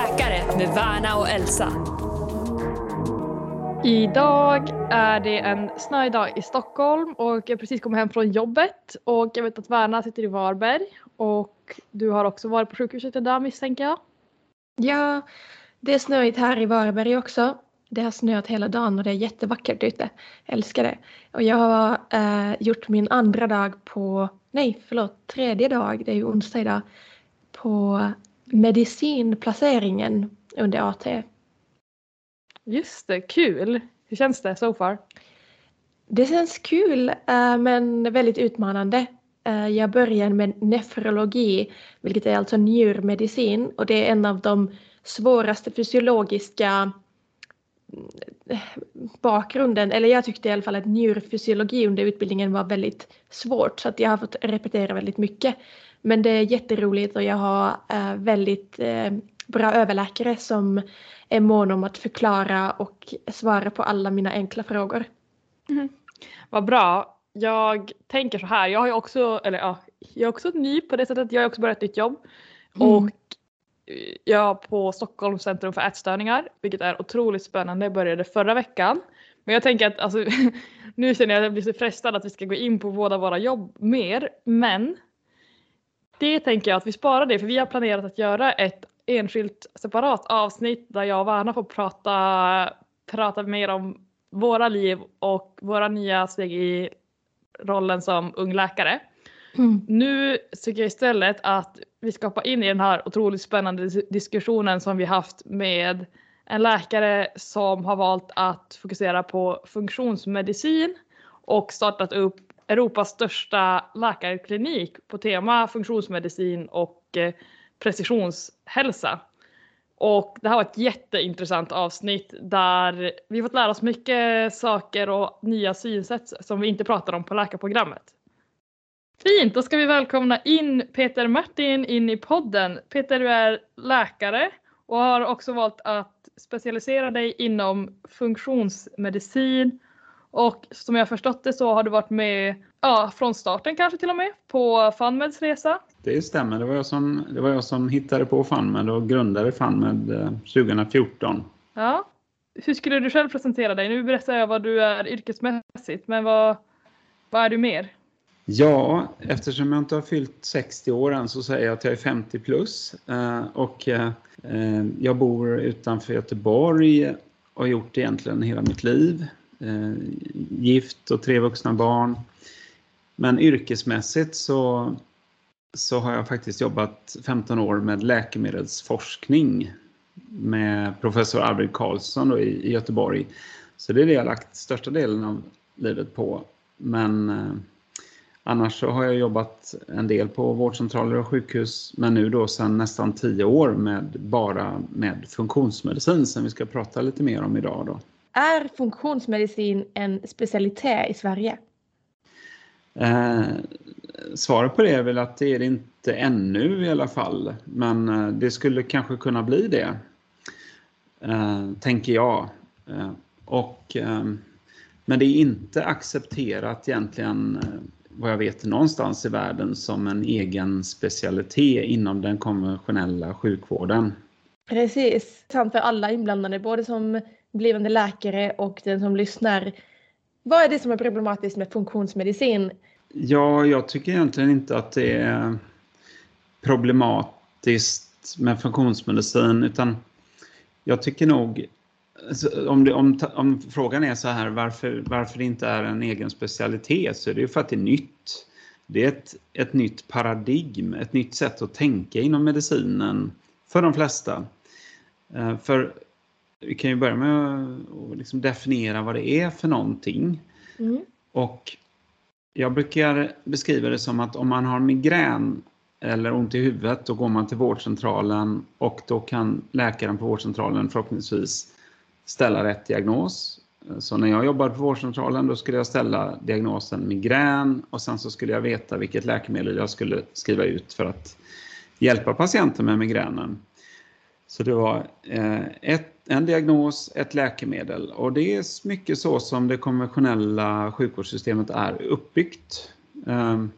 läkare med Värna och Elsa. Idag är det en snöig dag i Stockholm och jag precis kommit hem från jobbet och jag vet att Värna sitter i Varberg och du har också varit på sjukhuset idag misstänker jag. Ja, det är snöigt här i Varberg också. Det har snöat hela dagen och det är jättevackert ute. Jag älskar det. Och jag har eh, gjort min andra dag på, nej förlåt, tredje dag, det är ju onsdag idag, på medicinplaceringen under AT. Just det, kul! Hur känns det so far? Det känns kul eh, men väldigt utmanande. Eh, jag börjar med nefrologi, vilket är alltså njurmedicin och det är en av de svåraste fysiologiska eh, bakgrunden, eller jag tyckte i alla fall att njurfysiologi under utbildningen var väldigt svårt så att jag har fått repetera väldigt mycket. Men det är jätteroligt och jag har väldigt bra överläkare som är mån om att förklara och svara på alla mina enkla frågor. Mm. Vad bra. Jag tänker så här, jag har ju också, eller ja, jag är också ny på det sättet, jag har också börjat ett nytt jobb. Mm. Och jag på Stockholms centrum för ätstörningar, vilket är otroligt spännande, jag började förra veckan. Men jag tänker att alltså, nu känner jag att jag blir så frestad att vi ska gå in på båda våra jobb mer. Men det tänker jag att vi sparar det för vi har planerat att göra ett enskilt separat avsnitt där jag och Värna får prata, prata mer om våra liv och våra nya steg i rollen som ung läkare. Mm. Nu tycker jag istället att vi ska hoppa in i den här otroligt spännande diskussionen som vi haft med en läkare som har valt att fokusera på funktionsmedicin och startat upp Europas största läkarklinik på tema funktionsmedicin och eh, precisionshälsa. Och det här var ett jätteintressant avsnitt där vi fått lära oss mycket saker och nya synsätt som vi inte pratar om på läkarprogrammet. Fint, då ska vi välkomna in Peter Martin in i podden. Peter, du är läkare och har också valt att specialisera dig inom funktionsmedicin och som jag förstått det så har du varit med ja, från starten kanske till och med på FunMeds resa. Det stämmer, det var jag som, det var jag som hittade på FunMed och grundade FunMed 2014. Eh, ja. Hur skulle du själv presentera dig? Nu berättar jag vad du är yrkesmässigt, men vad, vad är du mer? Ja, eftersom jag inte har fyllt 60 år än så säger jag att jag är 50 plus. Eh, och eh, jag bor utanför Göteborg och har gjort det egentligen hela mitt liv. Eh, gift och tre vuxna barn. Men yrkesmässigt så, så har jag faktiskt jobbat 15 år med läkemedelsforskning med professor Arvid Karlsson i, i Göteborg. Så det är det jag lagt största delen av livet på. Men eh, annars så har jag jobbat en del på vårdcentraler och sjukhus, men nu då sedan nästan tio år med bara med funktionsmedicin som vi ska prata lite mer om idag. Då. Är funktionsmedicin en specialitet i Sverige? Eh, svaret på det är väl att det är det inte ännu i alla fall. Men eh, det skulle kanske kunna bli det. Eh, tänker jag. Eh, och, eh, men det är inte accepterat egentligen eh, vad jag vet någonstans i världen som en egen specialitet inom den konventionella sjukvården. Precis, sant för alla inblandade, både som blivande läkare och den som lyssnar. Vad är det som är problematiskt med funktionsmedicin? Ja, jag tycker egentligen inte att det är problematiskt med funktionsmedicin utan jag tycker nog alltså, om, det, om, om, frågan är så här varför, varför det inte är en egen specialitet så är det ju för att det är nytt. Det är ett, ett nytt paradigm, ett nytt sätt att tänka inom medicinen för de flesta. Eh, för vi kan ju börja med att liksom definiera vad det är för någonting. Mm. Och jag brukar beskriva det som att om man har migrän eller ont i huvudet, då går man till vårdcentralen och då kan läkaren på vårdcentralen förhoppningsvis ställa rätt diagnos. Så när jag jobbade på vårdcentralen då skulle jag ställa diagnosen migrän och sen så skulle jag veta vilket läkemedel jag skulle skriva ut för att hjälpa patienten med migränen. Så det var eh, ett, en diagnos, ett läkemedel och det är mycket så som det konventionella sjukvårdssystemet är uppbyggt. Ehm,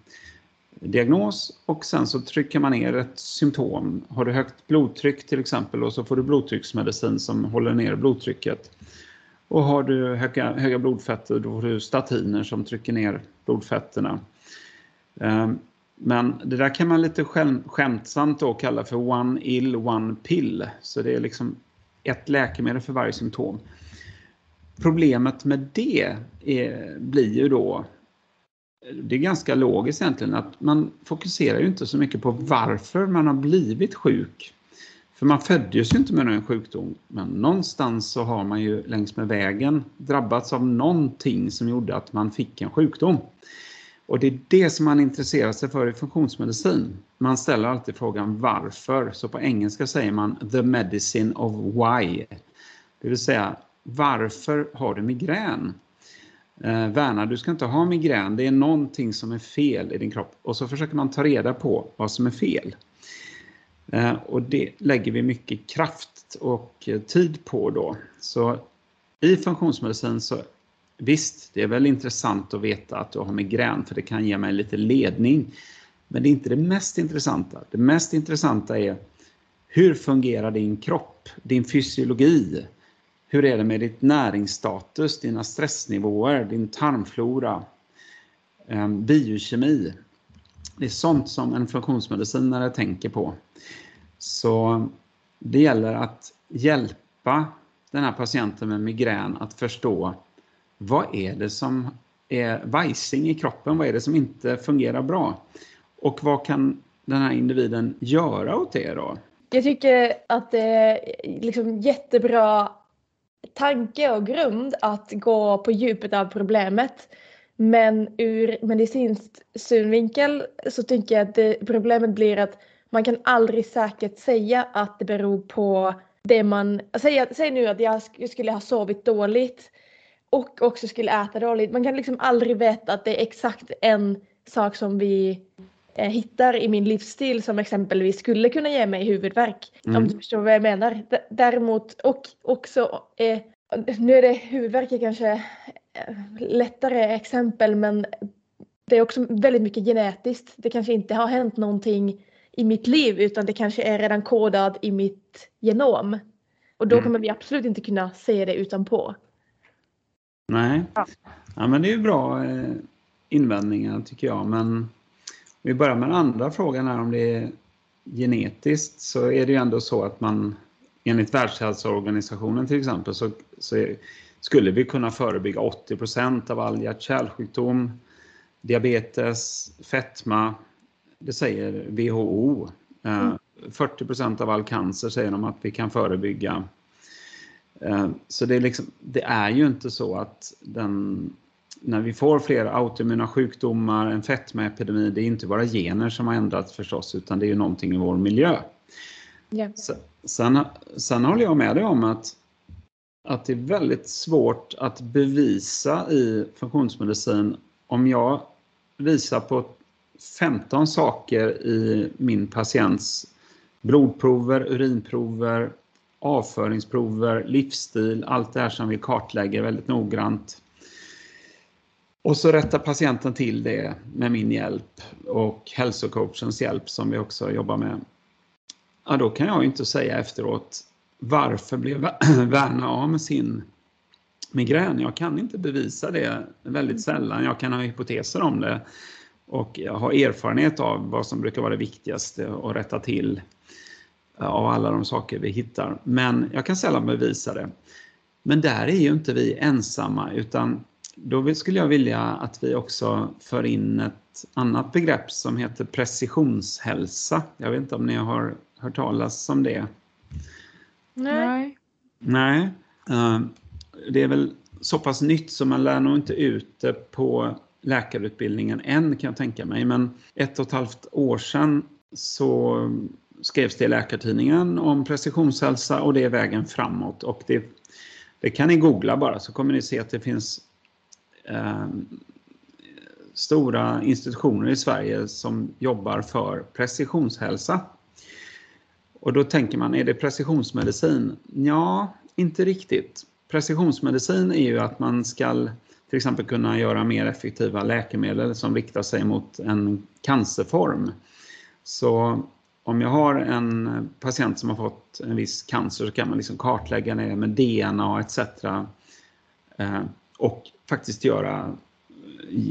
diagnos och sen så trycker man ner ett symptom. Har du högt blodtryck till exempel och så får du blodtrycksmedicin som håller ner blodtrycket. Och har du höga, höga blodfetter då får du statiner som trycker ner blodfetterna. Ehm, men det där kan man lite skämtsamt då kalla för one ill, one pill. Så det är liksom ett läkemedel för varje symptom. Problemet med det är, blir ju då, det är ganska logiskt egentligen, att man fokuserar ju inte så mycket på varför man har blivit sjuk. För man föddes ju inte med någon sjukdom, men någonstans så har man ju längs med vägen drabbats av någonting som gjorde att man fick en sjukdom. Och det är det som man intresserar sig för i funktionsmedicin. Man ställer alltid frågan varför, så på engelska säger man the medicine of why. Det vill säga, varför har du migrän? Eh, Värna, du ska inte ha migrän, det är någonting som är fel i din kropp. Och så försöker man ta reda på vad som är fel. Eh, och det lägger vi mycket kraft och eh, tid på då. Så i funktionsmedicin så Visst, det är väl intressant att veta att du har migrän för det kan ge mig lite ledning. Men det är inte det mest intressanta. Det mest intressanta är hur fungerar din kropp, din fysiologi? Hur är det med ditt näringsstatus, dina stressnivåer, din tarmflora, ehm, biokemi? Det är sånt som en funktionsmedicinare tänker på. Så det gäller att hjälpa den här patienten med migrän att förstå vad är det som är vajsing i kroppen? Vad är det som inte fungerar bra? Och vad kan den här individen göra åt det då? Jag tycker att det är liksom jättebra tanke och grund att gå på djupet av problemet. Men ur medicinsk synvinkel så tycker jag att det, problemet blir att man kan aldrig säkert säga att det beror på det man... Säg, säg nu att jag skulle ha sovit dåligt och också skulle äta dåligt. Man kan liksom aldrig veta att det är exakt en sak som vi eh, hittar i min livsstil som exempelvis skulle kunna ge mig huvudvärk. Mm. Om du förstår vad jag menar. D däremot och också eh, nu är det huvudvärk kanske eh, lättare exempel men det är också väldigt mycket genetiskt. Det kanske inte har hänt någonting i mitt liv utan det kanske är redan kodat i mitt genom. Och då mm. kommer vi absolut inte kunna se det utanpå. Nej. Ja. ja men det är ju bra eh, invändningar tycker jag. Men om vi börjar med den andra frågan här om det är genetiskt så är det ju ändå så att man enligt Världshälsoorganisationen till exempel så, så är, skulle vi kunna förebygga 80% av all hjärt-kärlsjukdom, diabetes, fetma. Det säger WHO. Eh, mm. 40% av all cancer säger de att vi kan förebygga så det är, liksom, det är ju inte så att den, när vi får fler autoimmuna sjukdomar, en fetmaepidemi, det är inte bara gener som har ändrats förstås, utan det är ju någonting i vår miljö. Yeah. Sen, sen håller jag med dig om att, att det är väldigt svårt att bevisa i funktionsmedicin om jag visar på 15 saker i min patients blodprover, urinprover, avföringsprover, livsstil, allt det här som vi kartlägger väldigt noggrant. Och så rättar patienten till det med min hjälp och hälsocoachens hjälp som vi också jobbar med. Ja, då kan jag inte säga efteråt varför blev Verna av med sin migrän? Jag kan inte bevisa det väldigt sällan. Jag kan ha hypoteser om det och jag har erfarenhet av vad som brukar vara det viktigaste att rätta till av alla de saker vi hittar. Men jag kan sällan bevisa det. Men där är ju inte vi ensamma utan då skulle jag vilja att vi också för in ett annat begrepp som heter precisionshälsa. Jag vet inte om ni har hört talas om det? Nej. Nej. Eh, det är väl så pass nytt så man lär nog inte ut det på läkarutbildningen än kan jag tänka mig. Men ett och ett halvt år sedan så skrevs det i Läkartidningen om precisionshälsa och det är vägen framåt. Och det, det kan ni googla bara så kommer ni se att det finns eh, stora institutioner i Sverige som jobbar för precisionshälsa. Och då tänker man, är det precisionsmedicin? Ja, inte riktigt. Precisionsmedicin är ju att man ska till exempel kunna göra mer effektiva läkemedel som riktar sig mot en cancerform. Så om jag har en patient som har fått en viss cancer så kan man liksom kartlägga det med DNA etc. Eh, och faktiskt göra,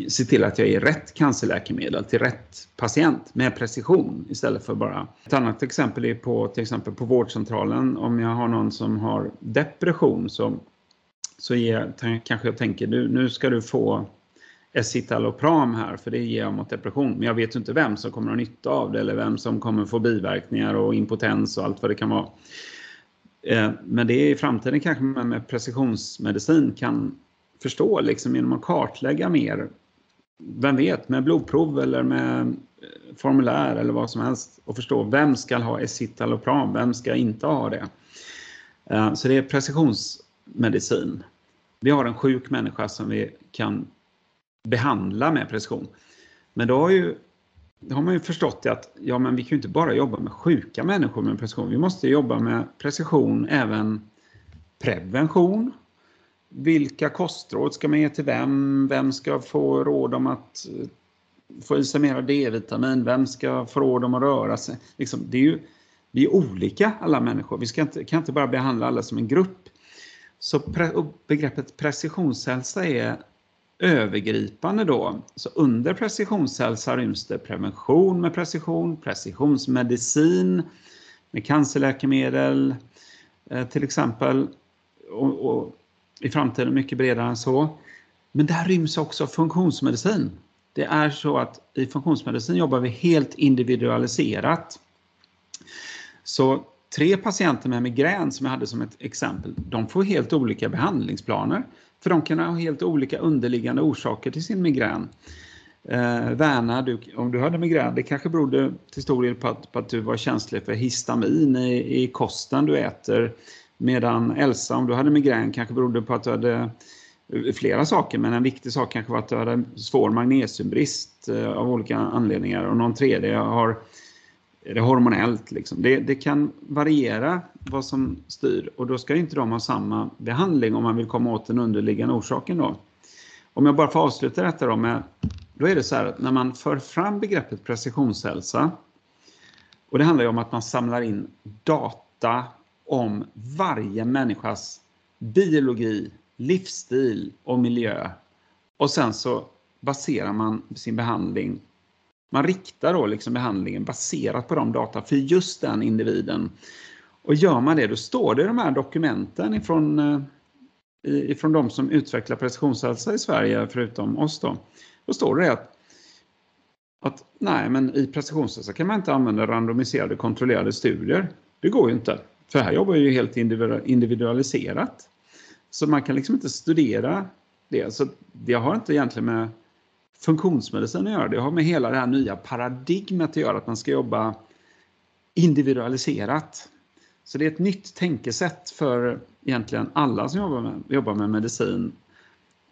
se till att jag ger rätt cancerläkemedel till rätt patient med precision istället för bara... Ett annat exempel är på, till exempel på vårdcentralen. Om jag har någon som har depression så, så ger, kanske jag tänker nu, nu ska du få escitalopram här, för det ger jag mot depression. Men jag vet ju inte vem som kommer att ha nytta av det eller vem som kommer få biverkningar och impotens och allt vad det kan vara. Eh, men det är i framtiden kanske man med precisionsmedicin kan förstå liksom genom att kartlägga mer. Vem vet, med blodprov eller med eh, formulär eller vad som helst och förstå vem ska ha escitalopram, vem ska inte ha det. Eh, så det är precisionsmedicin. Vi har en sjuk människa som vi kan behandla med precision. Men då har, ju, då har man ju förstått att ja, men vi kan ju inte bara jobba med sjuka människor med precision. Vi måste jobba med precision även prevention. Vilka kostråd ska man ge till vem? Vem ska få råd om att eh, få i sig mera D-vitamin? Vem ska få råd om att röra sig? Liksom, det är ju, vi är olika alla människor. Vi ska inte, kan inte bara behandla alla som en grupp. Så pre, begreppet precisionshälsa är övergripande då, så under precisionshälsa ryms det prevention med precision, precisionsmedicin med cancerläkemedel eh, till exempel och, och, i framtiden mycket bredare än så. Men där ryms också funktionsmedicin. Det är så att i funktionsmedicin jobbar vi helt individualiserat. Så tre patienter med migrän som jag hade som ett exempel, de får helt olika behandlingsplaner. För de kan ha helt olika underliggande orsaker till sin migrän. Eh, Värna, du, om du hade migrän, det kanske berodde till stor del på att, på att du var känslig för histamin i, i kosten du äter. Medan Elsa, om du hade migrän, kanske berodde på att du hade eh, flera saker, men en viktig sak kanske var att du hade svår magnesiumbrist eh, av olika anledningar och någon tredje har är det hormonellt. Liksom. Det, det, kan variera vad som styr och då ska inte de ha samma behandling om man vill komma åt den underliggande orsaken. Då. Om jag bara får avsluta detta då med, då är det så här att när man för fram begreppet precisionshälsa och det handlar ju om att man samlar in data om varje människas biologi, livsstil och miljö och sen så baserar man sin behandling man riktar då liksom behandlingen baserat på de data för just den individen. Och gör man det, då står det i de här dokumenten ifrån, eh, ifrån de som utvecklar precisionshälsa i Sverige, förutom oss då. Då står det att, att nej, men i precisionshälsa kan man inte använda randomiserade kontrollerade studier. Det går ju inte, för här jobbar ju helt individualiserat. Så man kan liksom inte studera det. Så det har inte egentligen med funktionsmedicin att göra. Det har med hela det här nya paradigmet att göra, att man ska jobba individualiserat. Så det är ett nytt tänkesätt för egentligen alla som jobbar med, jobbar med medicin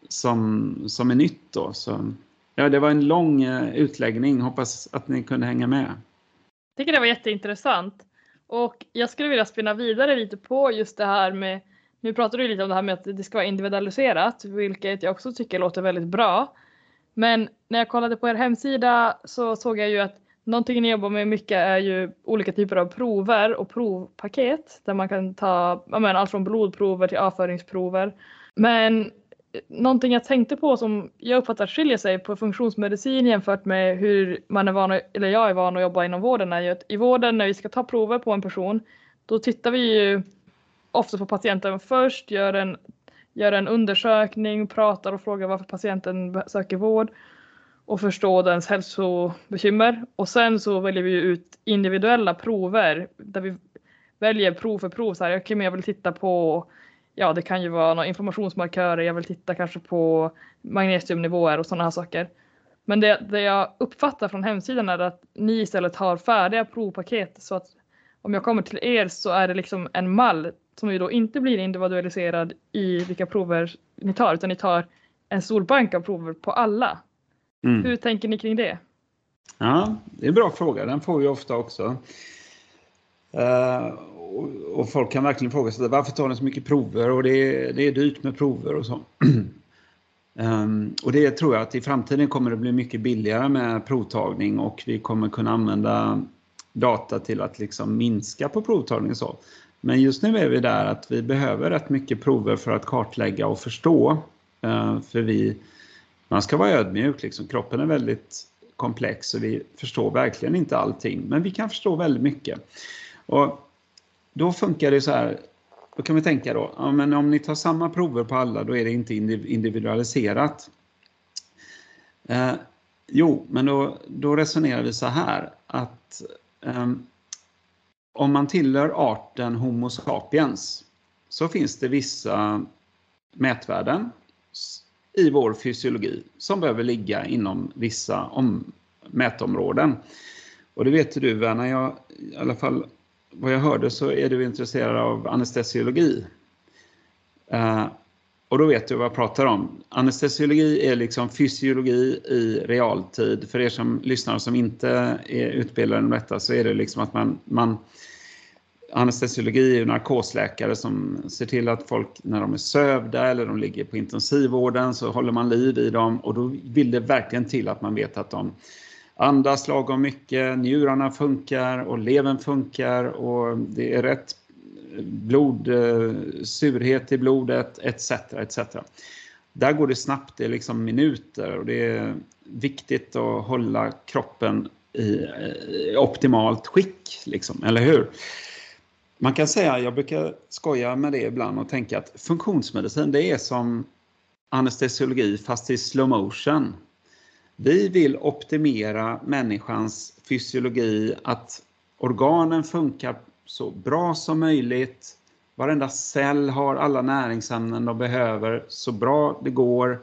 som, som är nytt. Då. Så, ja, det var en lång eh, utläggning, hoppas att ni kunde hänga med. Jag tycker det var jätteintressant. Och jag skulle vilja spinna vidare lite på just det här med, nu pratar du lite om det här med att det ska vara individualiserat, vilket jag också tycker låter väldigt bra. Men när jag kollade på er hemsida så såg jag ju att någonting ni jobbar med mycket är ju olika typer av prover och provpaket där man kan ta men, allt från blodprover till avföringsprover. Men någonting jag tänkte på som jag uppfattar skiljer sig på funktionsmedicin jämfört med hur man är van, eller jag är van att jobba inom vården är ju att i vården när vi ska ta prover på en person då tittar vi ju ofta på patienten först, gör en göra en undersökning, pratar och frågar varför patienten söker vård och förstå dens hälsobekymmer. Och sen så väljer vi ut individuella prover där vi väljer prov för prov. Så här, okay, men jag vill titta på, ja det kan ju vara några informationsmarkörer, jag vill titta kanske på magnesiumnivåer och sådana här saker. Men det, det jag uppfattar från hemsidan är att ni istället har färdiga provpaket så att om jag kommer till er så är det liksom en mall som ju då inte blir individualiserad i vilka prover ni tar utan ni tar en stor bank av prover på alla. Mm. Hur tänker ni kring det? Ja, det är en bra fråga. Den får vi ofta också. Uh, och, och, folk kan verkligen fråga sig varför tar ni så mycket prover och det är, det är dyrt med prover och så. Um, och det tror jag att i framtiden kommer det bli mycket billigare med provtagning och vi kommer kunna använda data till att liksom minska på provtagning och så. Men just nu är vi där att vi behöver rätt mycket prover för att kartlägga och förstå. Eh, för vi, man ska vara ödmjuk, liksom. kroppen är väldigt komplex och vi förstår verkligen inte allting. Men vi kan förstå väldigt mycket. Och då funkar det så här, då kan vi tänka då, ja, men om ni tar samma prover på alla då är det inte individualiserat. Eh, jo, men då, då resonerar vi så här att Ehm, om man tillhör arten Homo sapiens så finns det vissa mätvärden i vår fysiologi som behöver ligga inom vissa om, mätområden. Och det vet du Werner, jag, i alla fall vad jag hörde så är du intresserad av anestesiologi. Ehm, och då vet du vad jag pratar om. Anestesiologi är liksom fysiologi i realtid. För er som lyssnar som inte är utbildade om detta så är det liksom att man, man Anestesiologi är ju narkosläkare som ser till att folk när de är sövda eller de ligger på intensivvården så håller man liv i dem och då vill det verkligen till att man vet att de andas lagom mycket, njurarna funkar och levern funkar och det är rätt blod, eh, surhet i blodet etc. etc. Där går det snabbt, det är liksom minuter och det är viktigt att hålla kroppen i eh, optimalt skick, liksom, eller hur? Man kan säga, jag brukar skoja med det ibland och tänka att funktionsmedicin det är som anestesiologi fast i slow motion. Vi vill optimera människans fysiologi, att organen funkar så bra som möjligt. Varenda cell har alla näringsämnen de behöver så bra det går.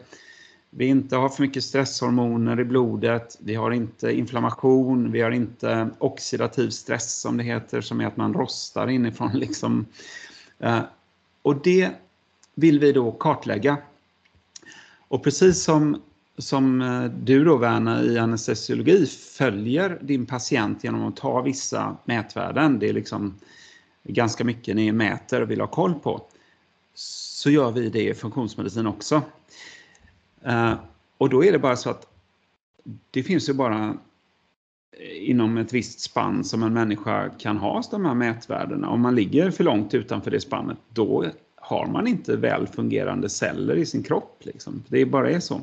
Vi inte har för mycket stresshormoner i blodet, vi har inte inflammation, vi har inte oxidativ stress som det heter, som är att man rostar inifrån. Liksom. Eh, och det vill vi då kartlägga. Och precis som som eh, du då Werner i anestesiologi följer din patient genom att ta vissa mätvärden, det är liksom ganska mycket ni mäter och vill ha koll på, så gör vi det i funktionsmedicin också. Eh, och då är det bara så att det finns ju bara eh, inom ett visst spann som en människa kan ha de här mätvärdena. Om man ligger för långt utanför det spannet, då har man inte väl fungerande celler i sin kropp. Liksom. Det bara är så.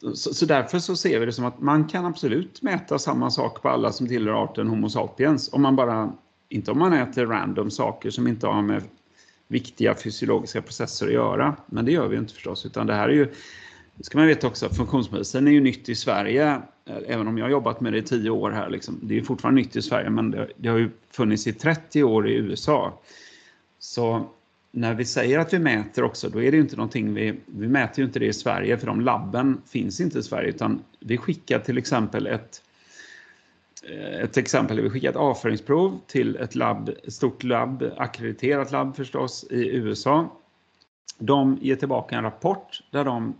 Så, så, därför så ser vi det som att man kan absolut mäta samma sak på alla som tillhör arten Homo sapiens. Om man bara, inte om man äter random saker som inte har med viktiga fysiologiska processer att göra. Men det gör vi inte förstås, utan det här är ju, det ska man veta också, funktionsmedicin är ju nytt i Sverige, även om jag har jobbat med det i tio år här. Liksom. Det är fortfarande nytt i Sverige, men det, det har ju funnits i 30 år i USA. Så när vi säger att vi mäter också, då är det inte någonting vi, vi mäter ju inte det i Sverige för de labben finns inte i Sverige utan vi skickar till exempel ett eh, ett exempel, vi skickar ett avföringsprov till ett labb, ett stort labb, akkrediterat labb förstås, i USA. De ger tillbaka en rapport där de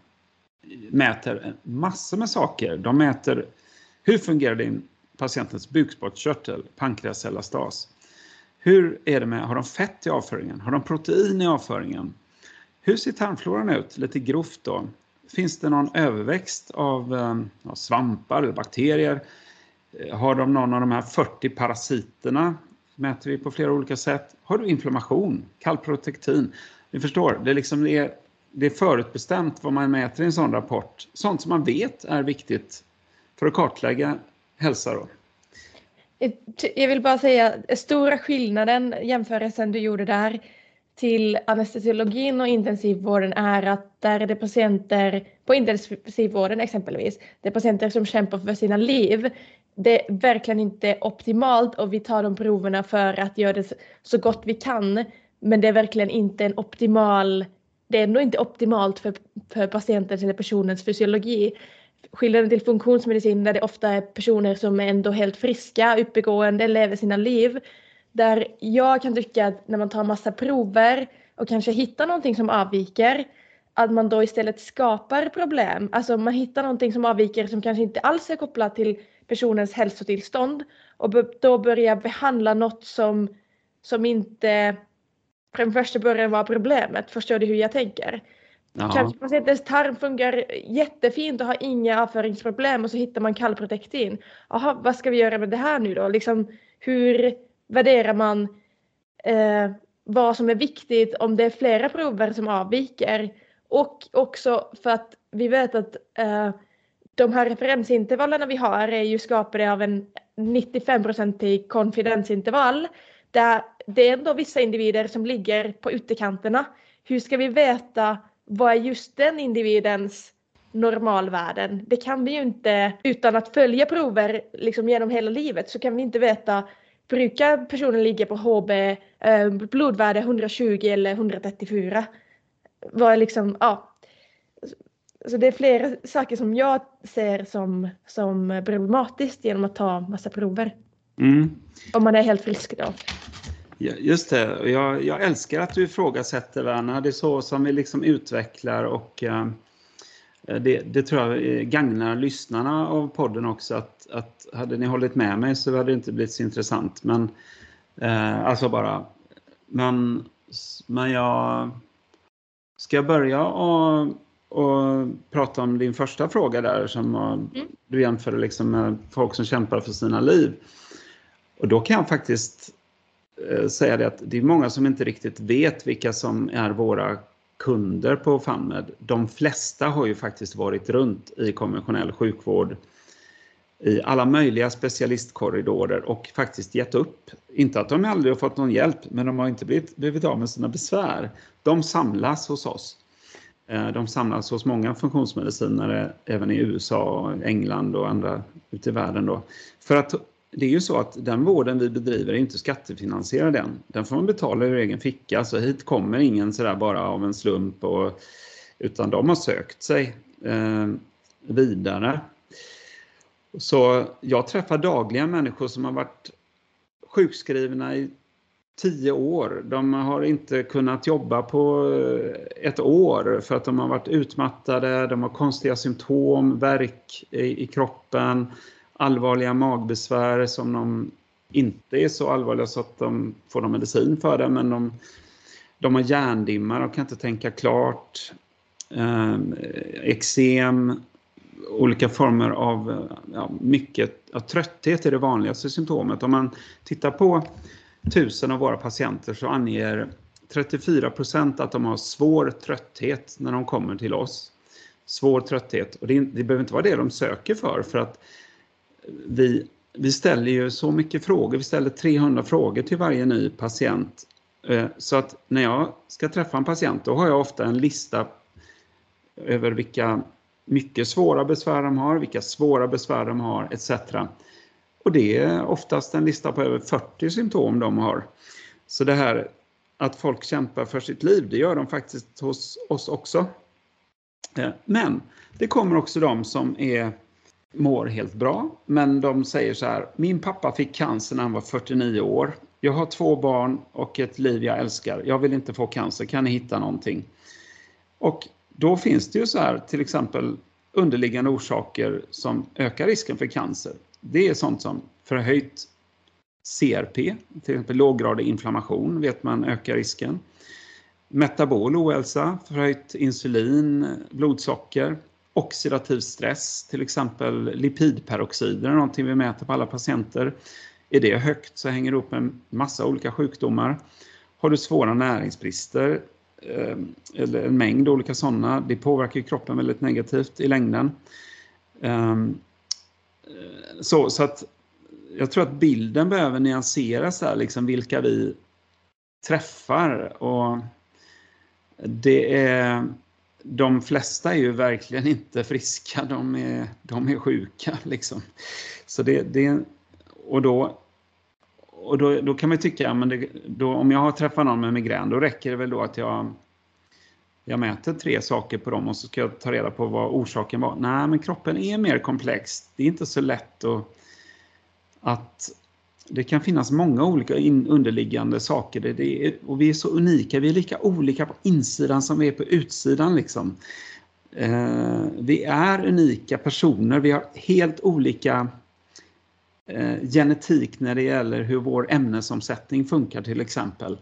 mäter massor med saker. De mäter hur fungerar din patientens bukspottkörtel, pankreaselastas? Hur är det med, har de fett i avföringen? Har de protein i avföringen? Hur ser tarmfloran ut? Lite grovt då. Finns det någon överväxt av eh, ja, svampar eller bakterier? Eh, har de någon av de här 40 parasiterna? Mäter vi på flera olika sätt. Har du inflammation? Kalprotektin? Ni förstår, det är, liksom, det, är, det är förutbestämt vad man mäter i en sån rapport. Sånt som man vet är viktigt för att kartlägga hälsa. Då. Eh, jag vill bara säga, eh, stora skillnaden, jämförelsen du gjorde där till anestesiologin och intensivvården är att där är det patienter, på intensivvården exempelvis, det är patienter som kämpar för sina liv. Det är verkligen inte optimalt och vi tar de proverna för att göra det så gott vi kan. Men det är verkligen inte en optimal, det är ändå inte optimalt för, för patientens eller personens fysiologi skillnaden till funktionsmedicin där det ofta är personer som är ändå helt friska, uppegående, lever sina liv. Där jag kan tycka att när man tar massa prover och kanske hittar någonting som avviker, att man då istället skapar problem. Alltså man hittar någonting som avviker som kanske inte alls är kopplat till personens hälsotillstånd och då börjar behandla något som, som inte från första början var problemet. Förstår du hur jag tänker? Ja. Kanske patientens tarm fungerar jättefint och har inga avföringsproblem och så hittar man kallprotektin. Jaha, vad ska vi göra med det här nu då? Liksom, hur värderar man eh, vad som är viktigt om det är flera prover som avviker? Och också för att vi vet att eh, de här referensintervallerna vi har är ju skapade av en 95-procentig konfidensintervall där det är ändå vissa individer som ligger på ytterkanterna. Hur ska vi veta vad är just den individens normalvärden? Det kan vi ju inte utan att följa prover liksom genom hela livet så kan vi inte veta brukar personen ligga på HB eh, blodvärde 120 eller 134? Vad är liksom, ja. Så det är flera saker som jag ser som, som problematiskt genom att ta massa prover. Mm. Om man är helt frisk då. Just det, jag, jag älskar att du ifrågasätter Verna. Det är så som vi liksom utvecklar och uh, det, det, tror jag gagnar lyssnarna av podden också. Att, att hade ni hållit med mig så hade det inte blivit så intressant. Men uh, alltså bara. Men, men jag ska jag börja och, och prata om din första fråga där som mm. du jämförde liksom med folk som kämpar för sina liv. Och då kan jag faktiskt Eh, Eh, säga det att det är många som inte riktigt vet vilka som är våra kunder på FAMMED. De flesta har ju faktiskt varit runt i konventionell sjukvård i alla möjliga specialistkorridorer och faktiskt gett upp. Inte att de aldrig har fått någon hjälp, men de har inte blivit, blivit av med sina besvär. De samlas hos oss. Eh, de samlas hos många funktionsmedicinare även i USA, England och andra ute i världen då, för att det är ju så att den vården vi bedriver är inte skattefinansierad än. Den får man betala ur egen ficka, så hit kommer ingen sådär bara av en slump och, utan de har sökt sig eh, vidare. Så jag träffar dagligen människor som har varit sjukskrivna i tio år. De har inte kunnat jobba på eh, ett år för att de har varit utmattade, de har konstiga symptom, värk i, i kroppen, allvarliga magbesvär som de inte är så allvarliga så att de får någon medicin för det, men de, de har hjärndimma, de kan inte tänka klart, eh, eksem, olika former av ja, mycket, ja, trötthet är det vanligaste symptomet. Om man tittar på tusen av våra patienter så anger 34 procent att de har svår trötthet när de kommer till oss. Svår trötthet. Och det, det behöver inte vara det de söker för, för att vi, vi ställer ju så mycket frågor, vi ställer 300 frågor till varje ny patient. Eh, så att när jag ska träffa en patient då har jag ofta en lista över vilka mycket svåra besvär de har, vilka svåra besvär de har etc. Och det är oftast en lista på över 40 symptom de har. Så det här att folk kämpar för sitt liv, det gör de faktiskt hos oss också. Eh, men det kommer också de som är mår helt bra, men de säger så här, min pappa fick cancer när han var 49 år. Jag har två barn och ett liv jag älskar. Jag vill inte få cancer, kan ni hitta någonting? Och då finns det ju så här, till exempel underliggande orsaker som ökar risken för cancer. Det är sånt som förhöjt CRP, till exempel låggradig inflammation, vet man ökar risken. Metabol ohälsa, förhöjt insulin, blodsocker, oxidativ stress, till exempel lipidperoxider, någonting vi mäter på alla patienter. Är det högt så hänger det upp med en massa olika sjukdomar. Har du svåra näringsbrister, ehm, eller en mängd olika sådana, det påverkar kroppen väldigt negativt i längden. Ehm, så, så att jag tror att bilden behöver nyanseras där, liksom vilka vi träffar. Och det är de flesta är ju verkligen inte friska, de är, de är sjuka. Liksom. Så det, det, och då, och då, då kan man tycka, men det, då, om jag har träffat någon med migrän, då räcker det väl då att jag, jag mäter tre saker på dem och så ska jag ta reda på vad orsaken var. Nej, men kroppen är mer komplex. Det är inte så lätt att, att det kan finnas många olika underliggande saker. Det, det är, och vi är så unika, vi är lika olika på insidan som vi är på utsidan. Liksom. Eh, vi är unika personer, vi har helt olika eh, genetik när det gäller hur vår ämnesomsättning funkar till exempel.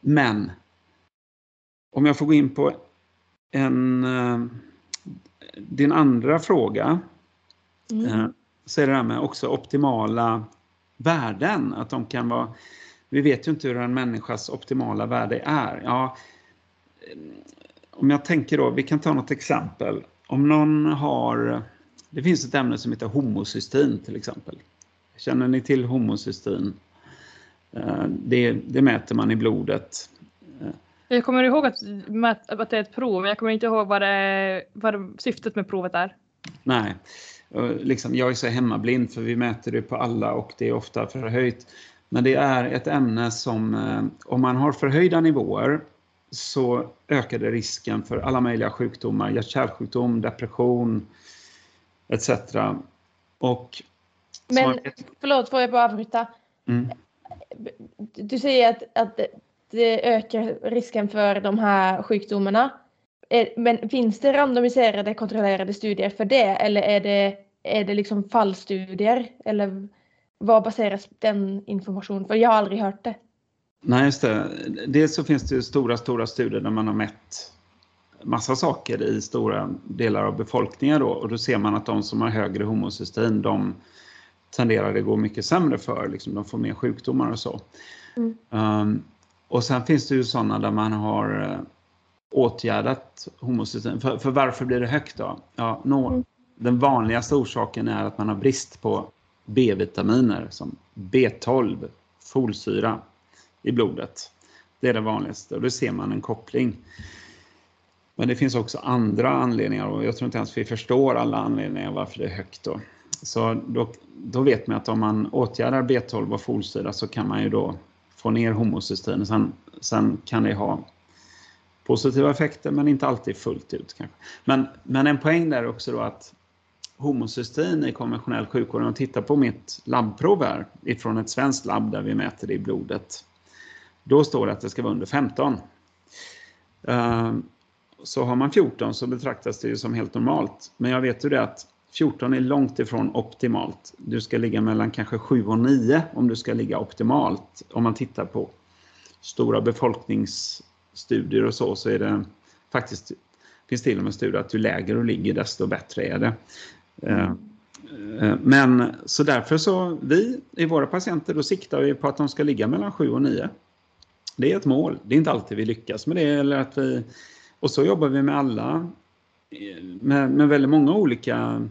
Men om jag får gå in på en, eh, din andra fråga Mm. eh, så är det här med också optimala värden. Att de kan vara, vi vet ju inte hur en människas optimala värde är. Ja, eh, om jag tänker då, vi kan ta något exempel. Om någon har, det finns ett ämne som heter homocystin till exempel. Känner ni till homocystin? Eh, Det, det mäter man i blodet. Jag kommer ihåg att, att det är ett prov, men jag kommer inte ihåg vad, det, vad syftet med provet är. Nej, liksom, jag är så hemmablind för vi mäter det på alla och det är ofta förhöjt. Men det är ett ämne som, eh, om man har förhöjda nivåer så ökar det risken för alla möjliga sjukdomar, hjärt-kärlsjukdom, depression etc. Och Men vet- förlåt, får jag bara avbryta? mm, Du säger att, att det ökar risken för de här sjukdomarna. Eh, Men finns det randomiserade kontrollerade studier för det eller är det, är det liksom fallstudier? Eller vad baseras den informationen på? Jag har aldrig hört det. Nej, just det. Dels så finns det stora, stora studier där man har mätt massa saker i stora delar av befolkningen då och då ser man att de som har högre homocystin de tenderar det gå mycket sämre för, liksom, de får mer sjukdomar och så. Mm. Um, och sen finns det ju sådana där man har uh, åtgärdat homocystin. För, för varför blir det högt då? Ja, nå, Mm. Den vanligaste orsaken är att man har brist på B-vitaminer som B12, folsyra i blodet. Det är det vanligaste och då ser man en koppling. Men det finns också andra anledningar och jag tror inte ens vi förstår alla anledningar varför det är högt. Då. Så då, då vet man att om man åtgärdar B12 och folsyra så kan man ju då få ner homocystin. Sen, sen kan det ha positiva effekter men inte alltid fullt ut. Kanske. Men, men en poäng där också då att homocystein i konventionell sjukvård, om man tittar på mitt labbprov här ifrån ett svenskt labb där vi mäter det i blodet. Då står det att det ska vara under 15. Ehm, så har man 14 så betraktas det ju som helt normalt. Men jag vet ju det att 14 är långt ifrån optimalt. Du ska ligga mellan kanske 7 och 9 om du ska ligga optimalt. Om man tittar på stora befolknings studier och så, så är det faktiskt, finns till och med studier att ju lägre du ligger desto bättre är det. Eh, eh, men så därför så, vi i våra patienter, då siktar vi på att de ska ligga mellan 7 och 9. Det är ett mål. Det är inte alltid vi lyckas med det. Eller att vi, och så jobbar vi med alla, med, med väldigt många olika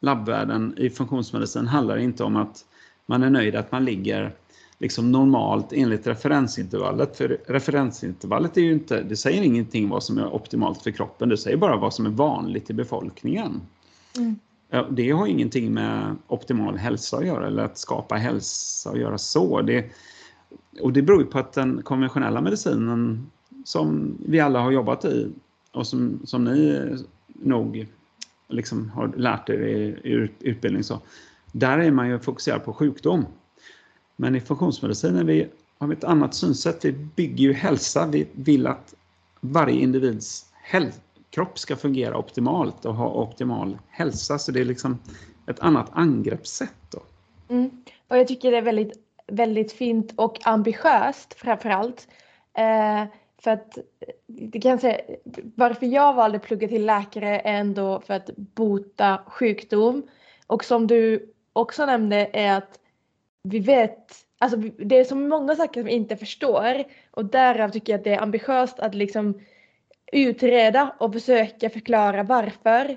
labbvärden i funktionsmedicin handlar det inte om att man är nöjd att man ligger liksom normalt enligt referensintervallet. För referensintervallet är ju inte, det säger ingenting vad som är optimalt för kroppen, det säger bara vad som är vanligt i befolkningen. Mm. Det har ingenting med optimal hälsa att göra eller att skapa hälsa att göra så. Det, och det beror ju på att den konventionella medicinen som vi alla har jobbat i och som, som ni nog liksom har lärt er i, i utbildning så, där är man ju fokuserad på sjukdom. Men i funktionsmedicinen vi, har vi ett annat synsätt. Vi bygger ju hälsa. Vi vill att varje individs kropp ska fungera optimalt och ha optimal hälsa. Så det är liksom ett annat angreppssätt. Då. Mm. Och jag tycker det är väldigt, väldigt fint och ambitiöst framförallt. Eh, för att det kan säga, varför jag valde att plugga till läkare är ändå för att bota sjukdom. Och som du också nämnde är att vi vet, alltså det är så många saker som vi inte förstår och därav tycker jag att det är ambitiöst att liksom utreda och försöka förklara varför.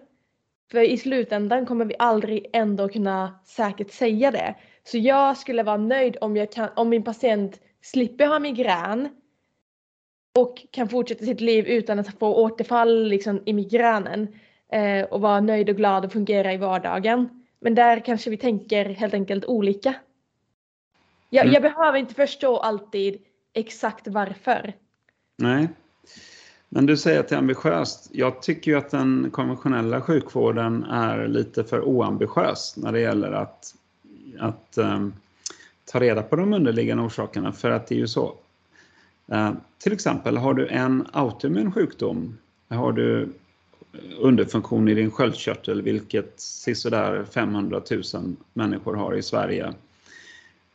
För i slutändan kommer vi aldrig ändå kunna säkert säga det. Så jag skulle vara nöjd om, jag kan, om min patient slipper ha migrän och kan fortsätta sitt liv utan att få återfall liksom, i migränen eh, och vara nöjd och glad och fungera i vardagen. Men där kanske vi tänker helt enkelt olika. Jag, Mm. jag behöver inte förstå alltid exakt varför. Nej. Men du säger att det är ambitiöst. Jag tycker ju att den konventionella sjukvården är lite för oambitiös när det gäller att, att um, ta reda på de underliggande orsakerna. För att det är ju så. Uh, till exempel har du en autoimmun sjukdom. Har du underfunktion i din sköldkörtel, vilket sisådär 500 000 människor har i Sverige.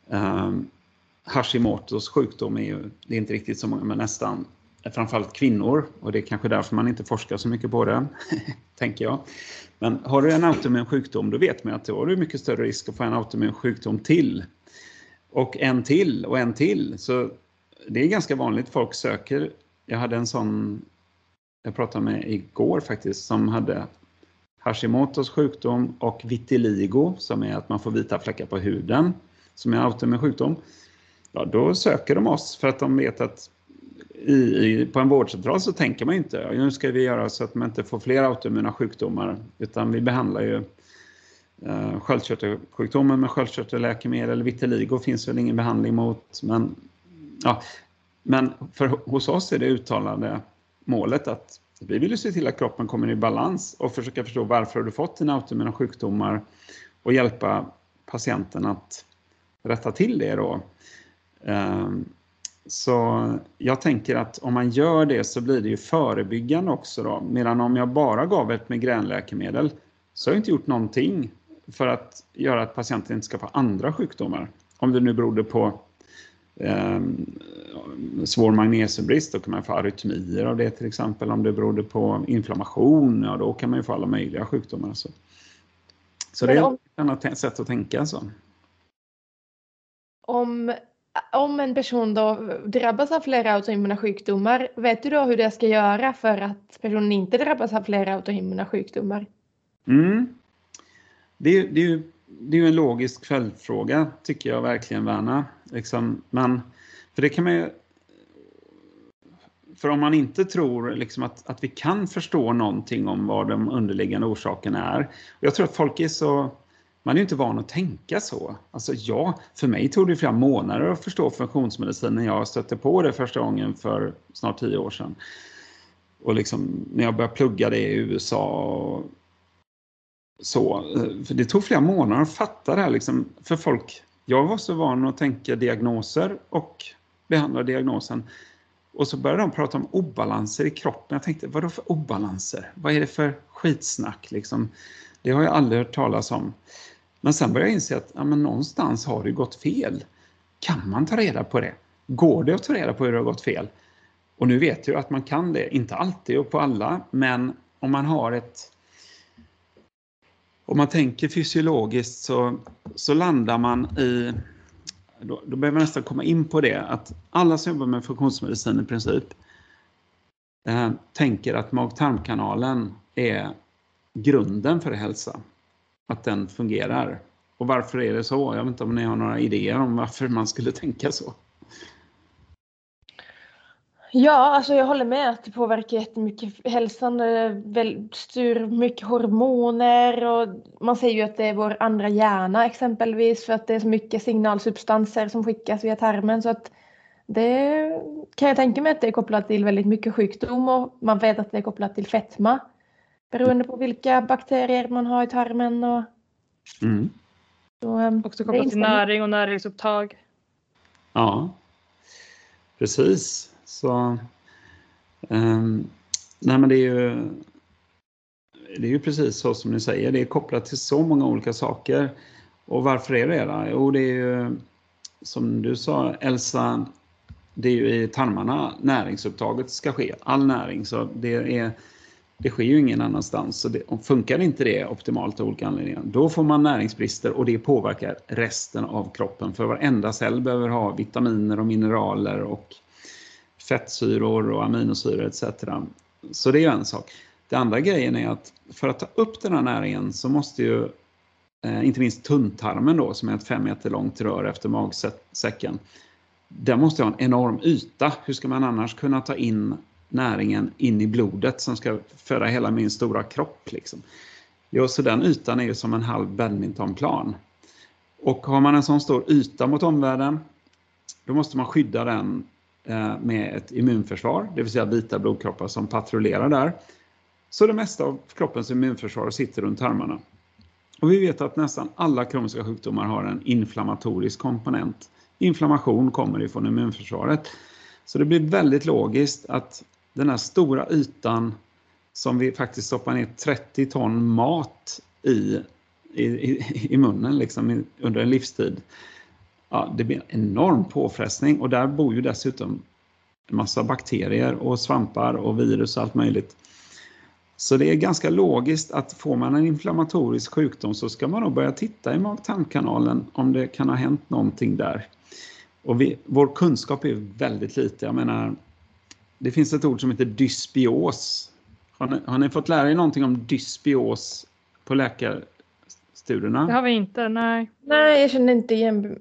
Um, Hashimotos sjukdom är ju, det är inte riktigt så många, men nästan. framförallt kvinnor och det är kanske därför man inte forskar så mycket på det, tänker jag. Men har du en autoimmun sjukdom då vet man att då har du mycket större risk att få en autoimmun sjukdom till. Och en till och en till. Så det är ganska vanligt folk söker. Jag hade en sån, jag pratade med igår faktiskt, som hade Hashimotos sjukdom och vitiligo som är att man får vita fläckar på huden som är autoimmun sjukdom. Ja, då söker de oss för att de vet att i, i, på en vårdcentral så tänker man inte nu ska vi göra så att man inte får fler autoimmuna sjukdomar utan vi behandlar ju eh, sköldkörtelsjukdomen med sköldkörtelläkemedel. Vitiligo finns väl ingen behandling mot men, ja, men för, hos oss är det uttalade målet att vi vill se till att kroppen kommer i balans och försöka förstå varför har du fått dina autoimmuna sjukdomar och hjälpa patienten att rätta till det då. Um, så jag tänker att om man gör det så blir det ju förebyggande också då. Medan om jag bara gav ett migränläkemedel så har jag inte gjort någonting för att göra att patienten inte ska få andra sjukdomar. Om det nu berodde på eh, svår magnesiumbrist, då kan man få arytmier av det till exempel. Om det berodde på inflammation, ja då kan man ju få alla möjliga sjukdomar. Så, så det är ett annat sätt att tänka. Så. Om om en person då drabbas av flera autoimmuna sjukdomar, vet du då hur det ska göra för att personen inte drabbas av flera autoimmuna sjukdomar? Mm. Det, är, det, är ju, det är ju en logisk följdfråga, tycker jag verkligen, Verna. Liksom, men, för det kan man ju, För om man inte tror liksom att, att vi kan förstå någonting om vad de underliggande orsakerna är. Jag tror att folk är så man är ju inte van att tänka så. Alltså ja, för mig tog det flera månader att förstå funktionsmedicin när jag stötte på det första gången för snart tio år sedan. Och liksom när jag började plugga det i USA och så. För det tog flera månader att fatta det här liksom, för folk. Jag var så van att tänka diagnoser och behandla diagnosen. Och så började de prata om obalanser i kroppen. Jag tänkte, vad då för obalanser? Vad är det för skitsnack liksom? Det har jag aldrig hört talas om. Men sen började jag inse att ja, men någonstans har det gått fel. Kan man ta reda på det? Går det att ta reda på hur det har gått fel? Och nu vet jag att man kan det, inte alltid och på alla, men om man har ett om man tänker fysiologiskt så, så landar man i, då, då behöver man nästan komma in på det, att alla som jobbar med funktionsmedicin i princip eh, tänker att mag-tarmkanalen är grunden för hälsa att den fungerar. Och varför är det så? Jag vet inte om ni har några idéer om varför man skulle tänka så? Ja, alltså jag håller med att det påverkar jättemycket hälsan. Det styr mycket hormoner och man säger ju att det är vår andra hjärna exempelvis för att det är så mycket signalsubstanser som skickas via tarmen så att det kan jag tänka mig att det är kopplat till väldigt mycket sjukdom och man vet att det är kopplat till fetma beroende på vilka bakterier man har i tarmen. Och, mm. så, um, Också kopplat till näring och näringsupptag. Ja, precis. Så, um, nej men det är ju det är ju precis så som ni säger, det är kopplat till så många olika saker. Och varför är det det? Jo, det är ju som du sa Elsa, det är ju i tarmarna näringsupptaget ska ske, all näring. Så det är det sker ju ingen annanstans. Så det, funkar inte det optimalt av olika anledningar, då får man näringsbrister och det påverkar resten av kroppen. För varenda cell behöver ha vitaminer och mineraler och fettsyror och aminosyror etc. Så det är en sak. Det andra grejen är att för att ta upp den här näringen så måste ju eh, inte minst tunntarmen då, som är ett fem meter långt rör efter magsäcken, den måste ha en enorm yta. Hur ska man annars kunna ta in näringen in i blodet som ska föra hela min stora kropp. Liksom. Jo, så den ytan är ju som en halv badmintonplan. Och har man en sån stor yta mot omvärlden, då måste man skydda den eh, med ett immunförsvar, det vill säga vita blodkroppar som patrullerar där. Så det mesta av kroppens immunförsvar sitter runt tarmarna. Och vi vet att nästan alla kroniska sjukdomar har en inflammatorisk komponent. Inflammation kommer ifrån immunförsvaret. Så det blir väldigt logiskt att den här stora ytan som vi faktiskt stoppar ner 30 ton mat i, i, i, munnen liksom, under en livstid. Ja, det blir en enorm påfrestning och där bor ju dessutom en massa bakterier och svampar och virus och allt möjligt. Så det är ganska logiskt att får man en inflammatorisk sjukdom så ska man nog börja titta i mag-tarmkanalen om det kan ha hänt någonting där. Och vi, vår kunskap är väldigt lite. Jag menar, det finns ett ord som heter dysbios. Har ni, har ni fått lära er någonting om dysbios på läkarstudierna? Det har vi inte, nej. Nej, jag känner inte igen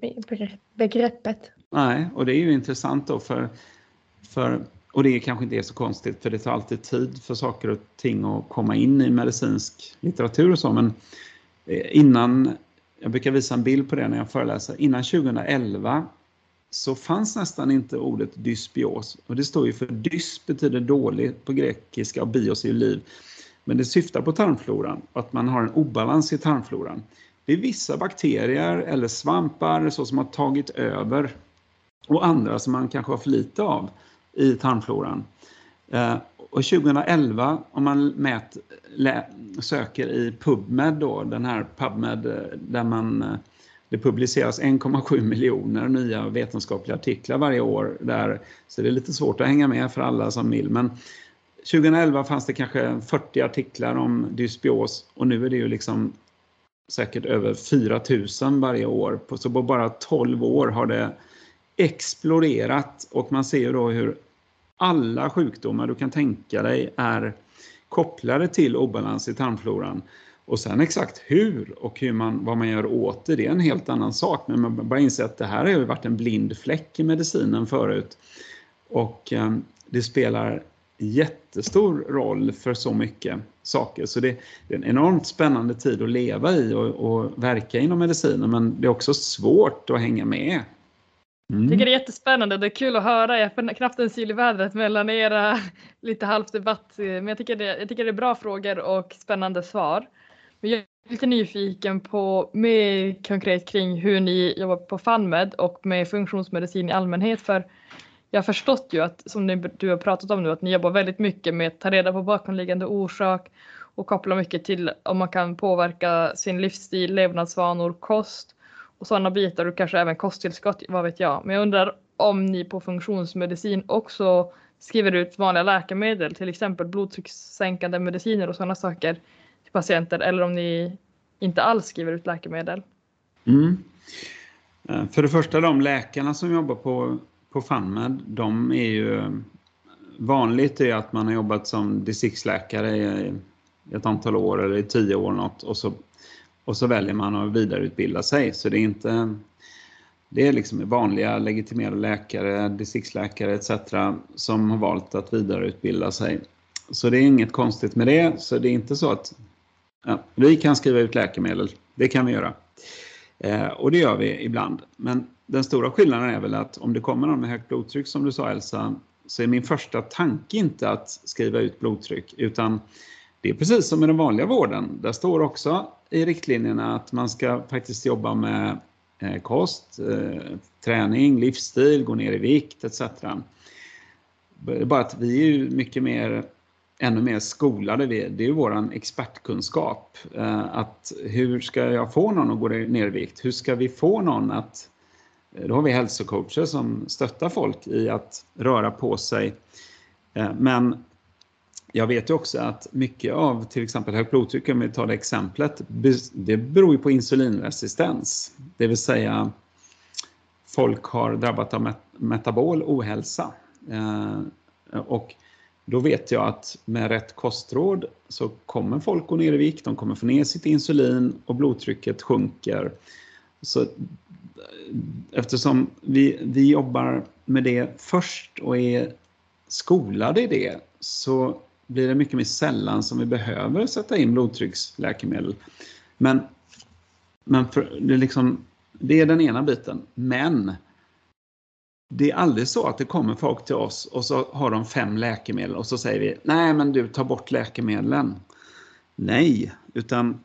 begreppet. Nej, och det är ju intressant då för, för och det kanske inte är så konstigt för det tar alltid tid för saker och ting att komma in i medicinsk litteratur och så men eh, innan, jag brukar visa en bild på det när jag föreläser, innan 2011 så fanns nästan inte ordet dysbios. Och det står ju för dys betyder dålig på grekiska och bios är liv. Men det syftar på tarmfloran att man har en obalans i tarmfloran. Det är vissa bakterier eller svampar så som har tagit över och andra som man kanske har för lite av i tarmfloran. Eh, och 2011, om man mät, lä, söker i PubMed, då, den här PubMed eh, där man, eh, det publiceras 1,7 miljoner nya vetenskapliga artiklar varje år där, så det är lite svårt att hänga med för alla som vill. Men 2011 fanns det kanske 40 artiklar om dysbios och nu är det ju liksom säkert över 4000 varje år. Så på bara 12 år har det exploderat och man ser ju då hur alla sjukdomar du kan tänka dig är kopplade till obalans i tarmfloran. Och sen exakt hur och hur man, vad man gör åt det, det är en helt annan sak. Men man bara inser att det här har ju varit en blind fläck i medicinen förut. Och eh, det spelar jättestor roll för så mycket saker. Så det, det är en enormt spännande tid att leva i och, och verka inom medicinen men det är också svårt att hänga med Mm. Jag tycker det är jättespännande. Det är kul att höra. Jag får knappt en syl i vädret mellan era lite halvdebatt. Men jag tycker, det, jag tycker det är bra frågor och spännande svar. Men jag är lite nyfiken på mer konkret kring hur ni jobbar på FunMed och med funktionsmedicin i allmänhet. För jag har förstått ju att, som du har pratat om nu, att ni jobbar väldigt mycket med att ta reda på bakomliggande orsak och koppla mycket till om man kan påverka sin livsstil, levnadsvanor, kost och sådana bitar och kanske även kosttillskott, vad vet jag. Men jag undrar om ni på funktionsmedicin också skriver ut vanliga läkemedel, till exempel blodtryckssänkande mediciner och sådana saker patienter eller om ni inte alls skriver ut läkemedel. Mm. Eh, för det första, de läkarna som jobbar på, på FunMed, de är ju vanligt är att man har jobbat som distriktsläkare i ett antal år eller i tio år något och så och så väljer man att vidareutbilda sig. Så det är inte det är liksom vanliga legitimerade läkare, distriktsläkare etc. som har valt att vidareutbilda sig. Så det är inget konstigt med det. Så det är inte så att ja, vi kan skriva ut läkemedel. Det kan vi göra. Eh, och det gör vi ibland. Men den stora skillnaden är väl att om det kommer någon med högt blodtryck som du sa Elsa, så är min första tanke inte att skriva ut blodtryck utan det är precis som i den vanliga vården. Där står också i riktlinjerna att man ska faktiskt jobba med eh, kost, eh, träning, livsstil, gå ner i vikt etc. Bara att vi är ju mycket mer, ännu mer skolade. Det är ju expertkunskap. Eh, att hur ska jag få någon att gå ner i vikt? Hur ska vi få någon att... Eh, då har vi hälsocoacher som stöttar folk i att röra på sig. Eh, men jag vet ju också att mycket av till exempel högt blodtryck, om vi tar det exemplet, det beror ju på insulinresistens. Det vill säga folk har drabbats av metabol ohälsa. Och då vet jag att med rätt kostråd så kommer folk gå ner i vikt, de kommer få ner sitt insulin och blodtrycket sjunker. Så eftersom vi, vi jobbar med det först och är skolade i det så blir det mycket mer sällan som vi behöver sätta in blodtrycksläkemedel. Men, men för, det, är liksom, det är den ena biten. Men det är aldrig så att det kommer folk till oss och så har de fem läkemedel och så säger vi nej men du tar bort läkemedlen. Nej, utan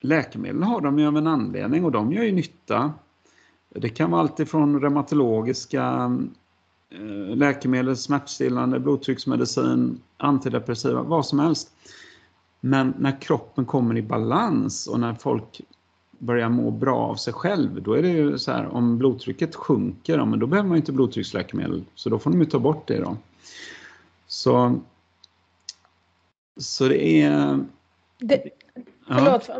läkemedel har de ju av en anledning och de gör ju nytta. Det kan vara alltifrån reumatologiska eh, läkemedel, smärtstillande, blodtrycksmedicin, antidepressiva, vad som helst. Men när kroppen kommer i balans och när folk börjar må bra av sig själv, då är det ju så här om blodtrycket sjunker, ja, men då behöver man inte blodtrycksläkemedel. Så då får de ju ta bort det då. Så, så det är... Det, förlåt,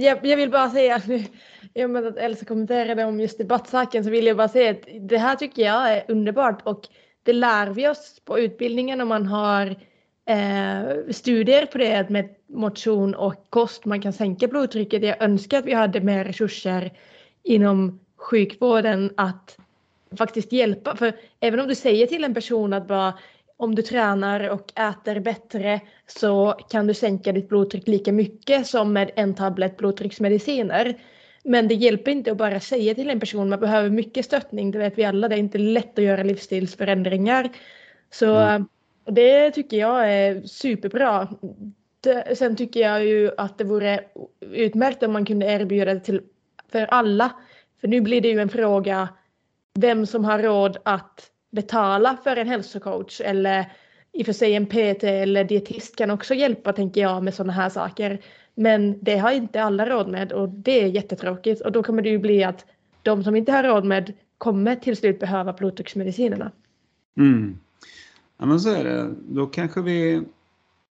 jag, jag, vill bara säga, i och med att Elsa kommenterade om just debattsaken så vill jag bara säga att det här tycker jag är underbart och det lär vi oss på utbildningen om man har eh, studier på det med motion och kost. Man kan sänka blodtrycket. Jag önskar att vi hade mer resurser inom sjukvården att faktiskt hjälpa. För även om du säger till en person att bara om du tränar och äter bättre så kan du sänka ditt blodtryck lika mycket som med en tablett blodtrycksmediciner. Men det hjälper inte att bara säga till en person, man behöver mycket stöttning, det vet vi alla, det är inte lätt att göra livsstilsförändringar. Så mm det tycker jag är superbra. Sen tycker jag ju att det vore utmärkt om man kunde erbjuda det till, för alla. För nu blir det ju en fråga vem som har råd att betala för en hälsocoach eller i och för sig en PT eller dietist kan också hjälpa tänker jag med sådana här saker. Men det har inte alla råd med och det är jättetråkigt och då kommer det ju bli att de som inte har råd med kommer till slut behöva blodtrycksmedicinerna. Mm. Ja men så är det. Då kanske vi...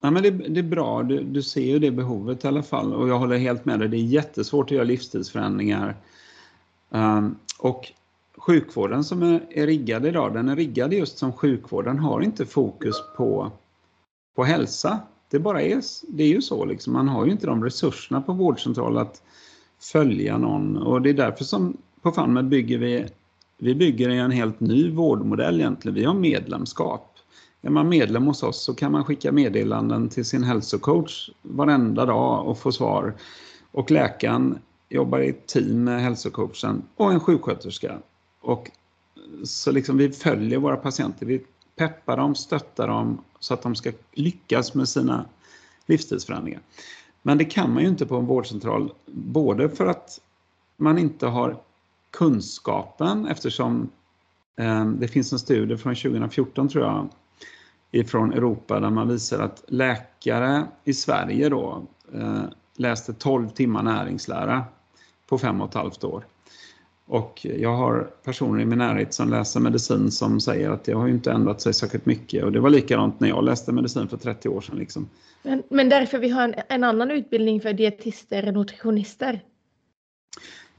Ja men det, det är bra, du, du, ser ju det behovet i alla fall och jag håller helt med dig. Det är jättesvårt att göra livsstilsförändringar. Um, och sjukvården som är, är riggad idag, den är riggad just som sjukvård. Den har inte fokus på, på hälsa. Det bara är, det är ju så liksom. Man har ju inte de resurserna på vårdcentral att följa någon och det är därför som på Fanmed bygger vi, vi bygger en helt ny vårdmodell egentligen. Vi har medlemskap. Är man medlem hos oss så kan man skicka meddelanden till sin hälsocoach varenda dag och få svar. Och läkaren jobbar i ett team med hälsocoachen och en sjuksköterska. Och så liksom vi följer våra patienter. Vi peppar dem, stöttar dem så att de ska lyckas med sina livsstilsförändringar. Men det kan man ju inte på en vårdcentral, både för att man inte har kunskapen eftersom eh, det finns en studie från 2014 tror jag ifrån Europa där man visar att läkare i Sverige då eh, läste 12 timmar näringslära på fem och ett halvt år. Och jag har personer i min närhet som läser medicin som säger att det har ju inte ändrat sig särskilt mycket. Och det var likadant när jag läste medicin för 30 år sedan. Liksom. Men, men därför vi har en, en annan utbildning för dietister och nutritionister?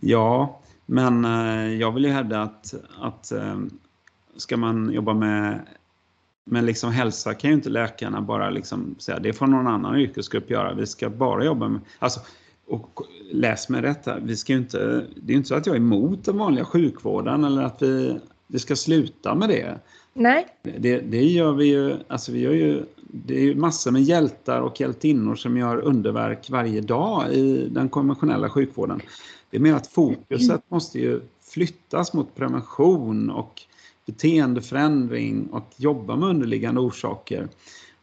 Ja, men eh, jag vill ju hävda att, att eh, ska man jobba med men liksom hälsa kan ju inte läkarna bara liksom säga, det får någon annan yrkesgrupp göra. Vi ska bara jobba med... Alltså, och läs med detta, vi ska inte, det är inte så att jag är emot den vanliga sjukvården eller att vi, vi ska sluta med det. Nej. Det, det gör vi ju, alltså vi gör ju, det är ju massor med hjältar och hjältinnor som gör underverk varje dag i den konventionella sjukvården. Det är mer att fokuset måste ju flyttas mot prevention och beteendeförändring och jobba med underliggande orsaker.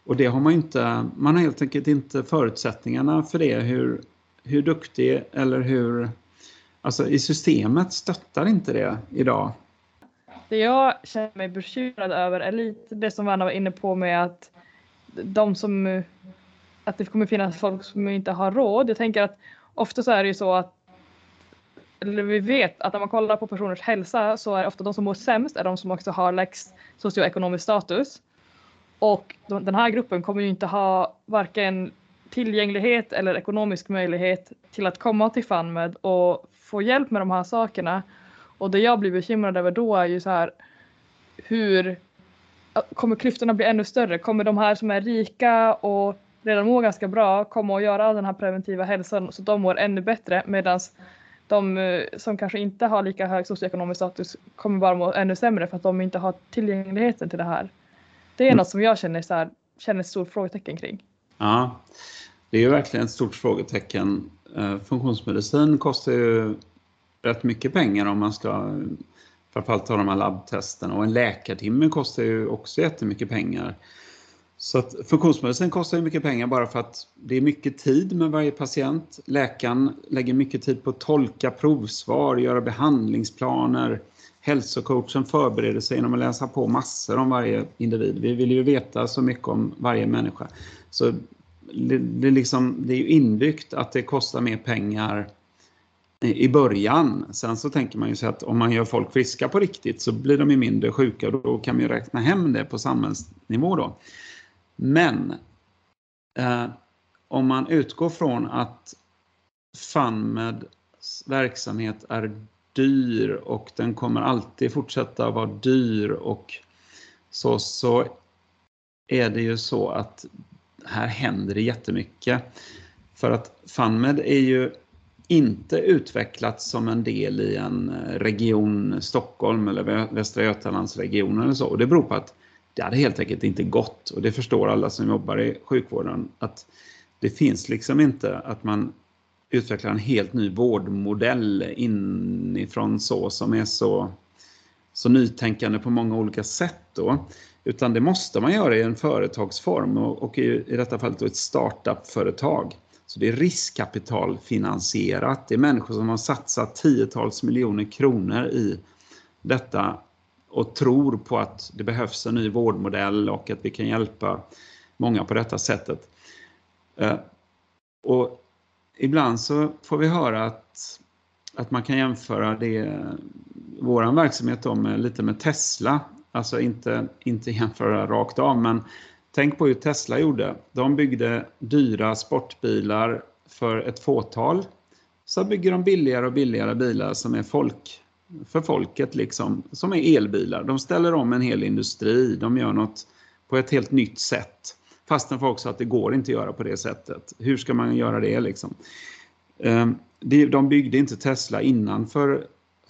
Och det har man inte, man har helt enkelt inte förutsättningarna för det, hur hur duktig eller hur... Alltså i systemet stöttar inte det idag. Det jag känner mig bekymrad över är lite det som Vanna var inne på med att de som... Att det kommer finnas folk som inte har råd. Jag tänker att ofta så är det ju så att eller vi vet att när man kollar på personers hälsa så är ofta de som mår sämst är de som också har lägst socioekonomisk status. Och den här gruppen kommer ju inte ha varken tillgänglighet eller ekonomisk möjlighet till att komma till FunMed och få hjälp med de här sakerna. Och det jag blir bekymrad över då är ju så här hur kommer klyftorna bli ännu större? Kommer de här som är rika och redan mår ganska bra komma och göra den här preventiva hälsan så de mår ännu bättre medan de eh, som kanske inte har lika hög socioekonomisk status kommer bara må ännu sämre för att de inte har tillgängligheten till det här. Det är mm. något som jag känner, så här, känner ett stort frågetecken kring. Ja, det är ju verkligen ett stort frågetecken. Eh, funktionsmedicin kostar ju rätt mycket pengar om man ska framförallt ta de här labbtesterna och en läkartimme kostar ju också jättemycket pengar. Så att funktionsmedicin kostar ju mycket pengar bara för att det är mycket tid med varje patient. Läkaren lägger mycket tid på att tolka provsvar, göra behandlingsplaner. Hälsocoachen förbereder sig genom att läsa på massor om varje individ. Vi vill ju veta så mycket om varje människa. Så det, det, liksom, det är ju inbyggt att det kostar mer pengar i början. Sen så tänker man ju sig att om man gör folk friska på riktigt så blir de ju mindre sjuka och då kan man ju räkna hem det på samhällsnivå då. Men eh, om man utgår från att FunMeds verksamhet är dyr och den kommer alltid fortsätta vara dyr och så, så är det ju så att här händer det jättemycket. För att FunMed är ju inte utvecklat som en del i en eh, region Stockholm eller Västra Götalandsregionen eller så. Och det beror på att det hade helt enkelt inte gått och det förstår alla som jobbar i sjukvården att det finns liksom inte att man utvecklar en helt ny vårdmodell inifrån så som är så, så nytänkande på många olika sätt då. Utan det måste man göra i en företagsform och, och i, i detta fallet ett startup-företag. Så det är riskkapitalfinansierat. Det är människor som har satsat tiotals miljoner kronor i detta och tror på att det behövs en ny vårdmodell och att vi kan hjälpa många på detta sättet. Eh, och ibland så får vi höra att, att man kan jämföra det, vår verksamhet då med, lite med Tesla. Alltså inte, inte jämföra rakt av, men tänk på hur Tesla gjorde. De byggde dyra sportbilar för ett fåtal. Så bygger de billigare och billigare bilar som är folk, för folket, liksom, som är elbilar. De ställer om en hel industri, de gör något på ett helt nytt sätt. Fastän folk sa att det går inte att göra på det sättet. Hur ska man göra det liksom? Ehm, de byggde inte Tesla innanför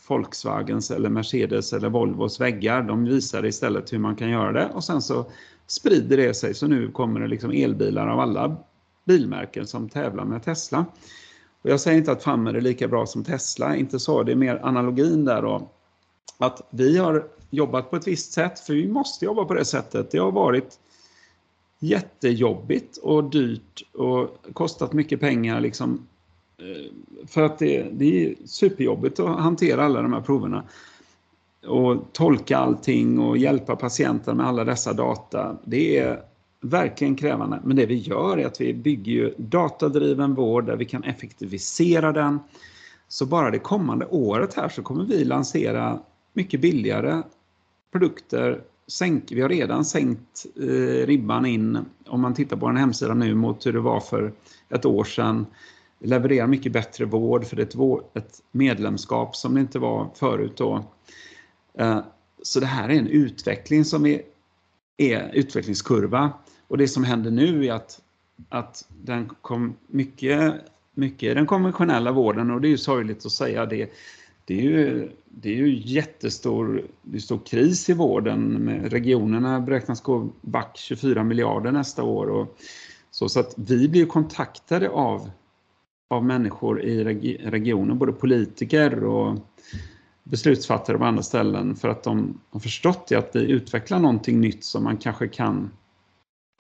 Volkswagens eller Mercedes eller Volvos väggar. De visade istället hur man kan göra det och sen så sprider det sig så nu kommer det liksom elbilar av alla bilmärken som tävlar med Tesla. Och jag säger inte att Fammer är lika bra som Tesla, inte så. Det är mer analogin där då. Att vi har jobbat på ett visst sätt, för vi måste jobba på det sättet. Det har varit jättejobbigt och dyrt och kostat mycket pengar liksom eh, för att det, det är superjobbigt att hantera alla de här proverna. Och tolka allting och hjälpa patienten med alla dessa data. Det är verkligen krävande. Men det vi gör är att vi bygger ju datadriven vård där vi kan effektivisera den. Så bara det kommande året här så kommer vi lansera mycket billigare produkter. Sänk, vi har redan sänkt eh, ribban in, om man tittar på en hemsida nu, mot hur det var för ett år sedan levererar mycket bättre vård för det är ett medlemskap som det inte var förut då. Eh, så det här är en utveckling som vi är utvecklingskurva och det som händer nu är att, att den kom mycket, mycket den konventionella vården och det är ju sorgligt att säga det. Det är ju, det är ju jättestor det är stor kris i vården. Regionerna beräknas gå back 24 miljarder nästa år. Och så, så att vi blir kontaktade av av människor i regionen, både politiker och beslutsfattare på andra ställen för att de har förstått det att vi utvecklar någonting nytt som man kanske kan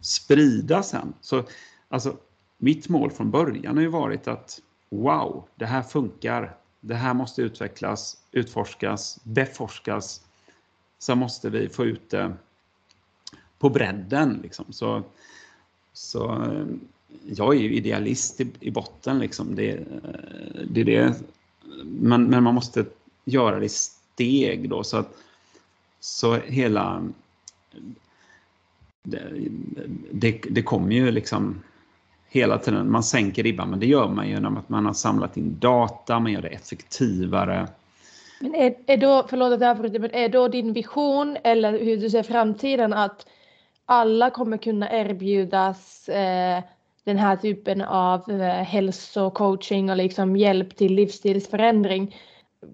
sprida sen. Så alltså, mitt mål från början har ju varit att wow, det här funkar. Det här måste utvecklas, utforskas, beforskas. Sen måste vi få ut det på bredden. Liksom. Så, så eh, jag är ju idealist i, i botten liksom. Det, eh, det är det. Men, men man måste göra det i steg då så att så hela det, det, det kommer ju liksom hela tiden, man sänker ribban men det gör man ju genom att man har samlat in data, man gör det effektivare. Men är, är då, förlåt att jag avbryter, men är då din vision eller hur du ser framtiden att alla kommer kunna erbjudas eh, den här typen av eh, hälsocoaching och liksom hjälp till livsstilsförändring.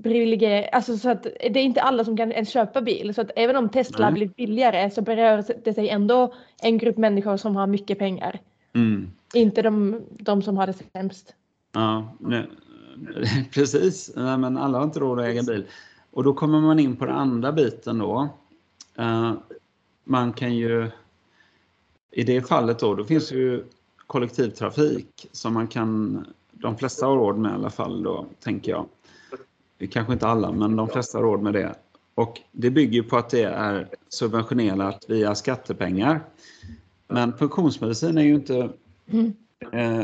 Privilegier, alltså så att det är inte alla som kan ens köpa bil. Så att även om Tesla blir billigare så berör det sig ändå en grupp människor som har mycket pengar. Mm. Inte de, de som har det sämst. Ja, nej, precis. Nej, men alla har inte råd att äga bil. Och då kommer man in på den andra biten då. Uh, man kan ju i det fallet då, då finns ju kollektivtrafik som man kan, de flesta har råd med i alla fall då, tänker jag. Kanske inte alla, men de flesta har råd med det. Och det bygger på att det är subventionerat via skattepengar. Men funktionsmedicin är ju inte eh,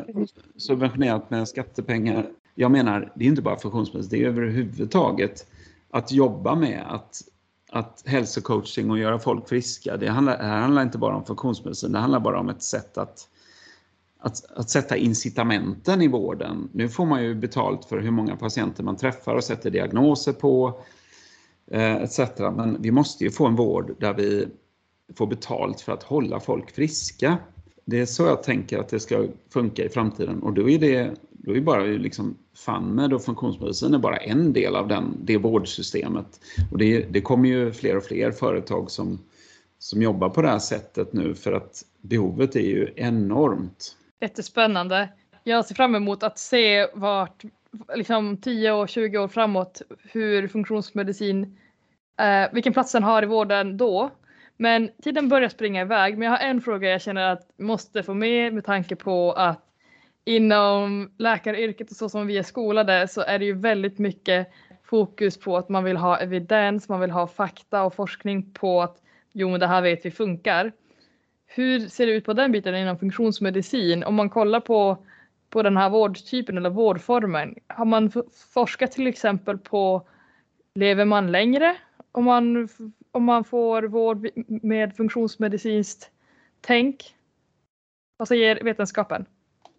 subventionerat med skattepengar jag menar, det är inte bara funktionsmedicin, det är överhuvudtaget att jobba med att, att hälsocoaching och göra folk friska. Det handlar, det här handlar inte bara om funktionsmedicin, det handlar bara om ett sätt att, att, att sätta incitamenten i vården. Nu får man ju betalt för hur många patienter man träffar och sätter diagnoser på eh, etc. Men vi måste ju få en vård där vi får betalt för att hålla folk friska. Det är så jag tänker att det ska funka i framtiden och då är det då är bara liksom FANMED och funktionsmedicin är bara en del av den, det vårdsystemet. Och det, det kommer ju fler och fler företag som, som jobbar på det här sättet nu för att behovet är ju enormt. Jättespännande. Jag ser fram emot att se vart, liksom 10 och 20 år framåt, hur funktionsmedicin, eh, vilken plats den har i vården då. Men tiden börjar springa iväg, men jag har en fråga jag känner att måste få med med tanke på att inom läkaryrket och så som vi är skolade så är det ju väldigt mycket fokus på att man vill ha evidens, man vill ha fakta och forskning på att jo men det här vet vi funkar. Hur ser det ut på den biten inom funktionsmedicin? Om man kollar på, på den här vårdtypen eller vårdformen, har man forskat till exempel på lever man längre om man, om man får vård med funktionsmedicinskt tänk? Vad säger vetenskapen?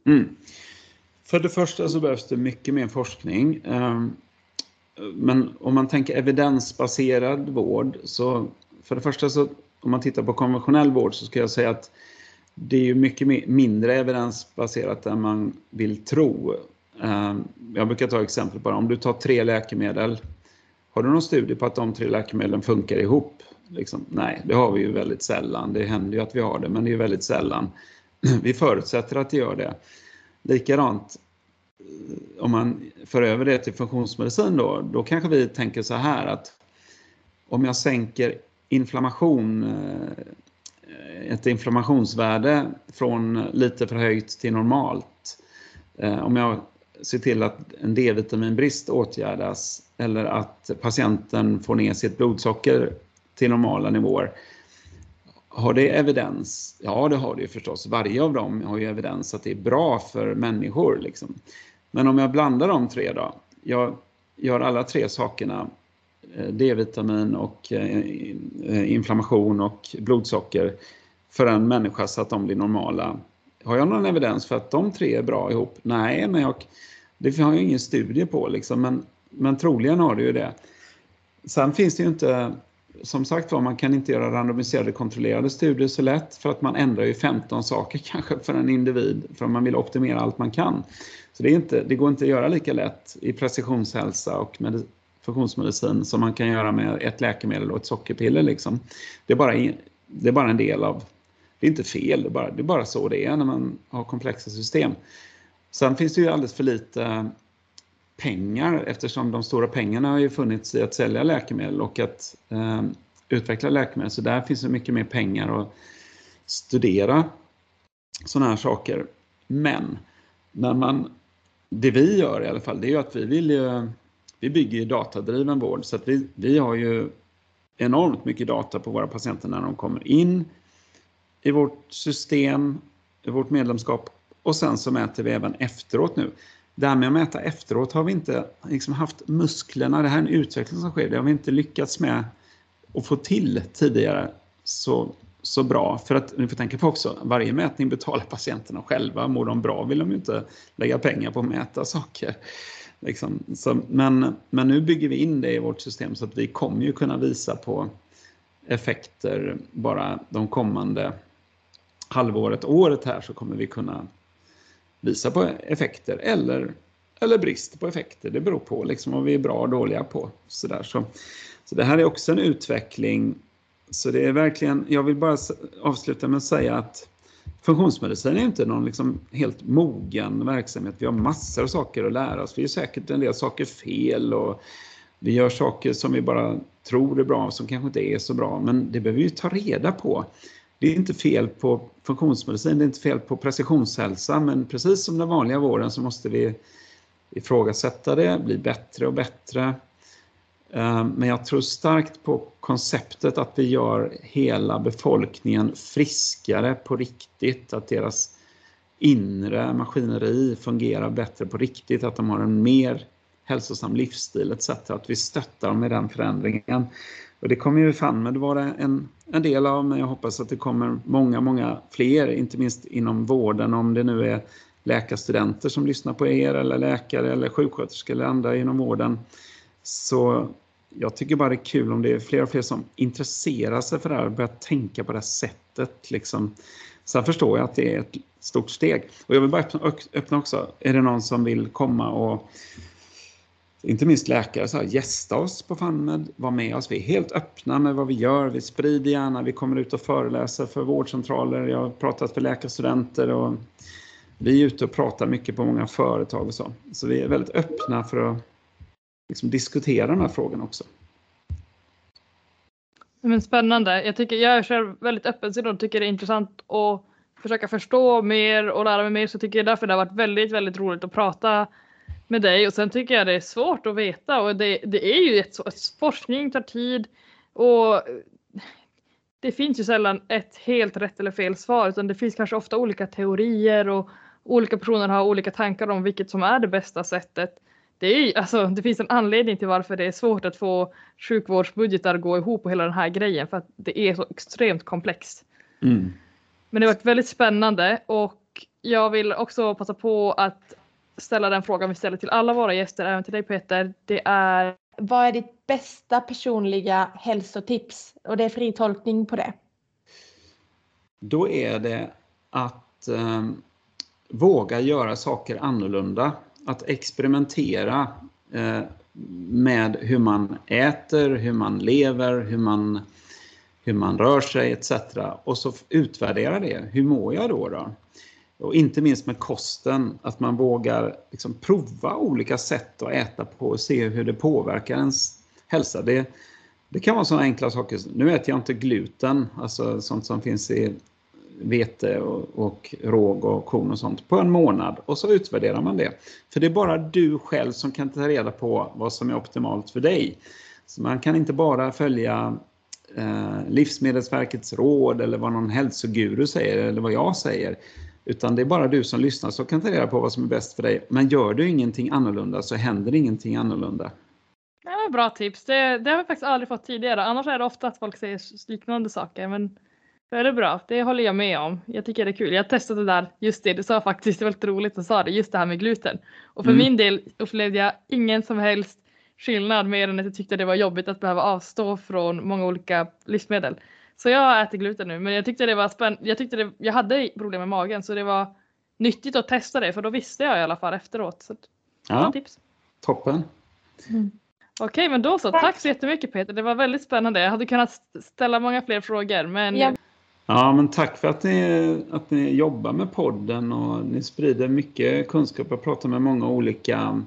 Mm. För det första så behövs det mycket mer forskning. Ehm, men om man tänker evidensbaserad vård så för det första så om man tittar på konventionell vård så ska jag säga att det är mycket mindre evidensbaserat än man vill tro. Ehm, jag brukar ta exempel på det. Om du tar tre läkemedel, har du någon studie på att de tre läkemedlen funkar ihop? Liksom, nej, det har vi ju väldigt sällan. Det händer ju att vi har det, men det är väldigt sällan. Vi förutsätter att det gör det. Likadant om man för över det till funktionsmedicin då, då kanske vi tänker så här att om jag sänker inflammation, eh, ett inflammationsvärde från lite förhöjt till normalt. Eh, om jag ser till att en D-vitaminbrist åtgärdas eller att patienten får ner sitt blodsocker till normala nivåer har det evidens? Ja, det har det ju förstås. Varje av dem har ju evidens att det är bra för människor. Liksom. Men om jag blandar de tre då. Jag gör alla tre sakerna, Eh, D-vitamin och eh, eh, inflammation och blodsocker för en människa så att de blir normala. Har jag någon evidens för att de tre är bra ihop? Nej, men jag, det har jag ingen studie på liksom, men, men troligen har det ju det. Sen finns det ju inte som sagt var, man kan inte göra randomiserade kontrollerade studier så lätt för att man ändrar ju 15 saker kanske för en individ för att man vill optimera allt man kan. Så det, är inte, det går inte att göra lika lätt i precisionshälsa och med funktionsmedicin som man kan göra med ett läkemedel och ett sockerpiller. Liksom. Det, är bara, det är bara en del av, det är inte fel, det är, bara, det är bara så det är när man har komplexa system. Sen finns det ju alldeles för lite pengar eftersom de stora pengarna har ju funnits i att sälja läkemedel och att eh, utveckla läkemedel. Så där finns det mycket mer pengar att studera sådana här saker. Men när man, det vi gör i alla fall, det är ju att vi vill ju, vi bygger ju datadriven vård så att vi, vi har ju enormt mycket data på våra patienter när de kommer in i vårt system, i vårt medlemskap och sen så mäter vi även efteråt nu. Det här med att mäta efteråt har vi inte liksom haft musklerna, det här är en utveckling som sker, det har vi inte lyckats med att få till tidigare så, så bra. För att, ni får tänka på också, varje mätning betalar patienterna själva. Mår de bra vill de ju inte lägga pengar på att mäta saker. Liksom. Så, men, men nu bygger vi in det i vårt system så att vi kommer ju kunna visa på effekter bara de kommande halvåret, året här så kommer vi kunna visa på effekter eller, eller brist på effekter. Det beror på liksom vad vi är bra och dåliga på. Så, där. Så, så det här är också en utveckling. Så det är verkligen, jag vill bara avsluta med att säga att funktionsmedicin är inte någon liksom helt mogen verksamhet. Vi har massor av saker att lära oss. Vi gör säkert en del saker fel och vi gör saker som vi bara tror är bra som kanske inte är så bra. Men det behöver vi ta reda på det är inte fel på funktionsmedicin, det är inte fel på precisionshälsa, men precis som den vanliga vården så måste vi ifrågasätta det, bli bättre och bättre. Eh, men jag tror starkt på konceptet att vi gör hela befolkningen friskare på riktigt, att deras inre maskineri fungerar bättre på riktigt, att de har en mer hälsosam livsstil etc. Att vi stöttar dem i den förändringen. Och det kommer ju fan med vara en, en del av, men jag hoppas att det kommer många, många fler, inte minst inom vården, om det nu är läkarstudenter som lyssnar på er eller läkare eller sjuksköterskor eller andra inom vården. Så jag tycker bara det är kul om det är fler och fler som intresserar sig för det här och börjar tänka på det här sättet. Liksom. Sen förstår jag att det är ett stort steg. Och jag vill bara öppna också, är det någon som vill komma och inte minst läkare, så här, gästa oss på FunMed, var med oss. Vi är helt öppna med vad vi gör. Vi sprider gärna, vi kommer ut och föreläser för vårdcentraler. Jag har pratat för läkarstudenter och vi är ute och pratar mycket på många företag och så. Så vi är väldigt öppna för att liksom, diskutera de här frågorna också. Men spännande. Jag, tycker, jag är själv väldigt öppensinnad och tycker det är intressant att försöka förstå mer och lära mig mer. Så tycker jag därför det har varit väldigt, väldigt roligt att prata med dig och sen tycker jag det är svårt att veta och det, det är ju ett, forskning tar tid och det finns ju sällan ett helt rätt eller fel svar utan det finns kanske ofta olika teorier och olika personer har olika tankar om vilket som är det bästa sättet. Det, är, alltså, det finns en anledning till varför det är svårt att få sjukvårdsbudgetar att gå ihop och hela den här grejen för att det är så extremt komplext. Mm. Men det har varit väldigt spännande och jag vill också passa på att ställa den frågan vi ställer till alla våra gäster, även till dig Peter. Det är Vad är ditt bästa personliga hälsotips? Och det är fri tolkning på det. Då är det att eh, våga göra saker annorlunda. Att experimentera eh, med hur man äter, hur man lever, hur man, hur man rör sig etc. Och så utvärdera det. Hur mår jag då? då? Och inte minst med kosten, att man vågar liksom prova olika sätt att äta på och se hur det påverkar ens hälsa. Det, det kan vara sådana enkla saker. Nu äter jag inte gluten, alltså sånt som finns i vete och, och råg och korn och sånt på en månad och så utvärderar man det. För det är bara du själv som kan ta reda på vad som är optimalt för dig. Så man kan inte bara följa eh, Livsmedelsverkets råd eller vad någon hälsoguru säger eller vad jag säger. Utan det är bara du som lyssnar som kan ta reda på vad som är bäst för dig. Men gör du ingenting annorlunda så händer ingenting annorlunda. Det var bra tips. Det, det har vi faktiskt aldrig fått tidigare. Annars är det ofta att folk säger liknande saker. Men det är bra. Det håller jag med om. Jag tycker det är kul. Jag testade det där, just det, du sa faktiskt, det var lite roligt att sa det, just det här med gluten. Och för mm. min del upplevde jag ingen som helst skillnad mer än att jag tyckte det var jobbigt att behöva avstå från många olika livsmedel. Så jag äter gluten nu men jag tyckte det var spännande. Jag tyckte det, jag hade problem med magen så det var nyttigt att testa det för då visste jag i alla fall efteråt. Så ja, tips. Toppen. Mm. Okej men då så, tack så jättemycket Peter. Det var väldigt spännande. Jag hade kunnat ställa många fler frågor men ja. Ja, men tack för att ni, att ni jobbar med podden och ni sprider mycket kunskap. Jag pratar med många olika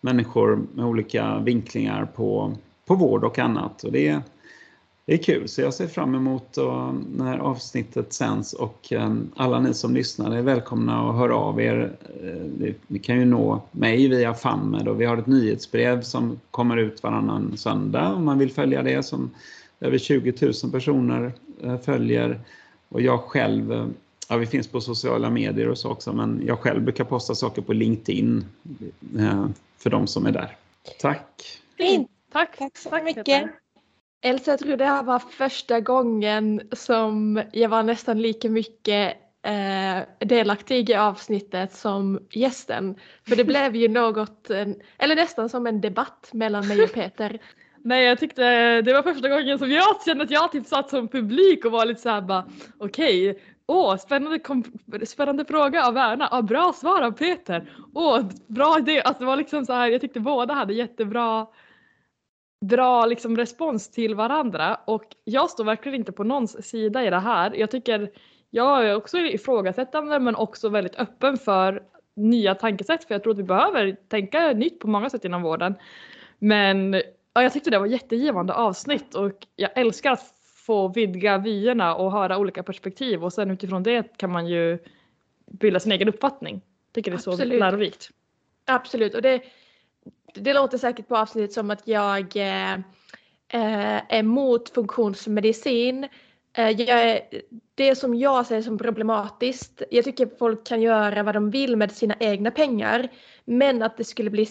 människor med olika vinklingar på, på vård och annat. Och det, det är kul, så jag ser fram emot när avsnittet sänds och eh, alla ni som lyssnar är välkomna att höra av er. Eh, ni kan ju nå mig via FAMMED och vi har ett nyhetsbrev som kommer ut varannan söndag om man vill följa det som över 20 000 personer följer. Och jag själv, eh, ja vi finns på sociala medier och så också, men jag själv brukar posta saker på LinkedIn för de som är där. Tack! Fint! Tack, tack så tack, mycket! Peter. Elsa, jag tror det här var första gången som jag var nästan lika mycket eh, delaktig i avsnittet som gästen. För det blev ju något, eller nästan som en debatt mellan mig och Peter. Nej jag tyckte det var första gången som jag kände att jag typ satt som publik och var lite såhär bara okej, okay, åh spännande, spännande fråga av Verna, ah, bra svar av Peter, åh bra idé, alltså det var liksom så här, jag tyckte båda hade jättebra bra liksom respons till varandra och jag står verkligen inte på någons sida i det här. Jag tycker jag är också ifrågasättande men också väldigt öppen för nya tankesätt för jag tror att vi behöver tänka nytt på många sätt inom vården. Men ja, jag tyckte det var jättegivande avsnitt och jag älskar att få vidga vyerna och höra olika perspektiv och sen utifrån det kan man ju bilda sin egen uppfattning. Tycker det är så Absolut. lärorikt. Absolut och det, det låter säkert på avsnittet som att jag eh, eh är emot funktionsmedicin Eh, jag det som jag ser som problematiskt, jag tycker folk kan göra vad de vill med sina egna pengar, men att det skulle bli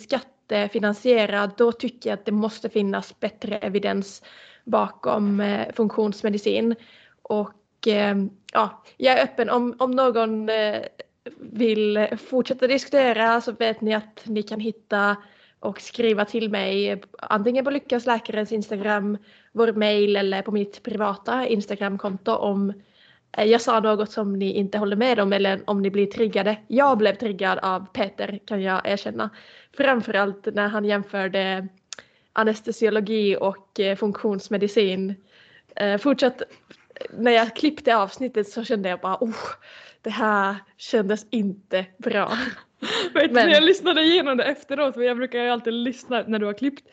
finansierad, då tycker jag att det måste finnas bättre evidens bakom eh, funktionsmedicin. Och eh, ja, jag är öppen om, om någon eh, vill fortsätta diskutera så vet ni att ni kan hitta och skriva till mig antingen på Lyckas läkarens Instagram, vår mail eller på mitt privata Instagramkonto om eh, jag sa något som ni inte håller med om eller om ni blir triggade. Jag blev triggad av Peter kan jag erkänna. Framförallt när han jämförde anestesiologi och eh, funktionsmedicin. Eh, fortsatt, när jag klippte avsnittet så kände jag bara oh, det här kändes inte bra. Vet Men... jag lyssnade igenom det efteråt, för jag brukar ju alltid lyssna när du har klippt.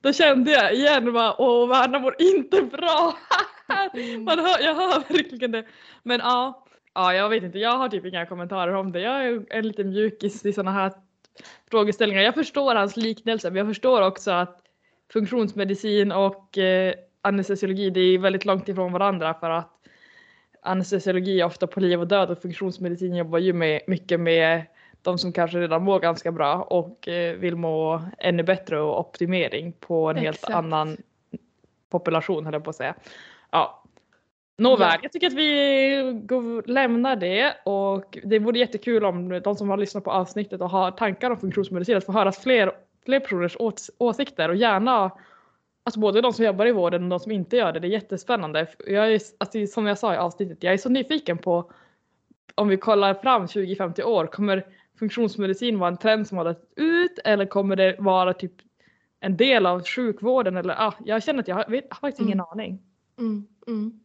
Då kände jag igen bara, åh Värnamo inte bra. Man hör, jag hör verkligen det. Men ja, ja, jag vet inte, jag har typ inga kommentarer om det. Jag är en liten mjukis i sådana här frågeställningar. Jag förstår hans liknelse, men jag förstår också att funktionsmedicin och eh, anestesiologi, det är väldigt långt ifrån varandra för att anestesiologi är ofta på liv och död och funktionsmedicin jobbar ju med, mycket med de som kanske redan mår ganska bra och eh, vill må ännu bättre och optimering på en Exakt. helt annan population höll jag på att säga. Ja. Nåväl, ja. jag tycker att vi går, lämnar det och det vore jättekul om de som har lyssnat på avsnittet och har tankar om funktionsmedicin att få höra fler, fler personers ås åsikter och gärna Alltså både de som jobbar i vården och de som inte gör det. Det är jättespännande. Jag är, alltså, som jag sa i avsnittet, jag är så nyfiken på om vi kollar fram 20-50 år, kommer funktionsmedicin vara en trend som har dött ut eller kommer det vara typ en del av sjukvården eller ah, jag känner att jag har, vet, har faktiskt ingen mm. aning. Mm, mm.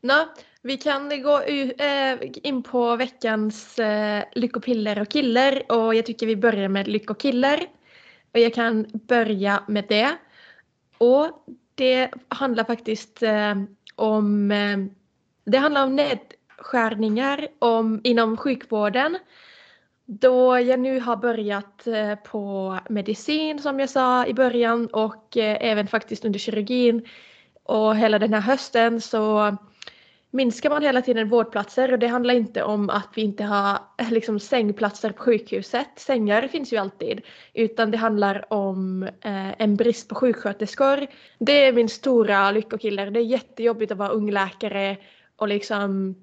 Nå, vi kan gå eh, in på veckans eh, lyckopiller och killer och jag tycker vi börjar med lyckokiller. Och jag kan börja med det. Och det handlar faktiskt eh, om det handlar om nedskärningar om, inom sjukvården då jag nu har börjat på medicin som jag sa i början och även faktiskt under kirurgin och hela den här hösten så minskar man hela tiden vårdplatser och det handlar inte om att vi inte har liksom sängplatser på sjukhuset. Sängar finns ju alltid. Utan det handlar om eh, en brist på sjuksköterskor. Det är min stora lyckokiller. Det är jättejobbigt att vara ung läkare och liksom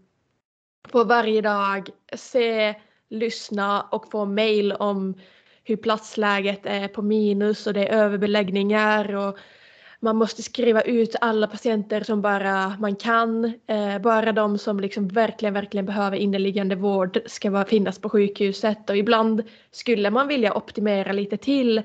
på varje dag se lyssna och få mail om hur platsläget är på minus och det är överbeläggningar och man måste skriva ut alla patienter som bara man kan. Eh, bara de som liksom verkligen, verkligen behöver inneliggande vård ska vara, finnas på sjukhuset och ibland skulle man vilja optimera lite till.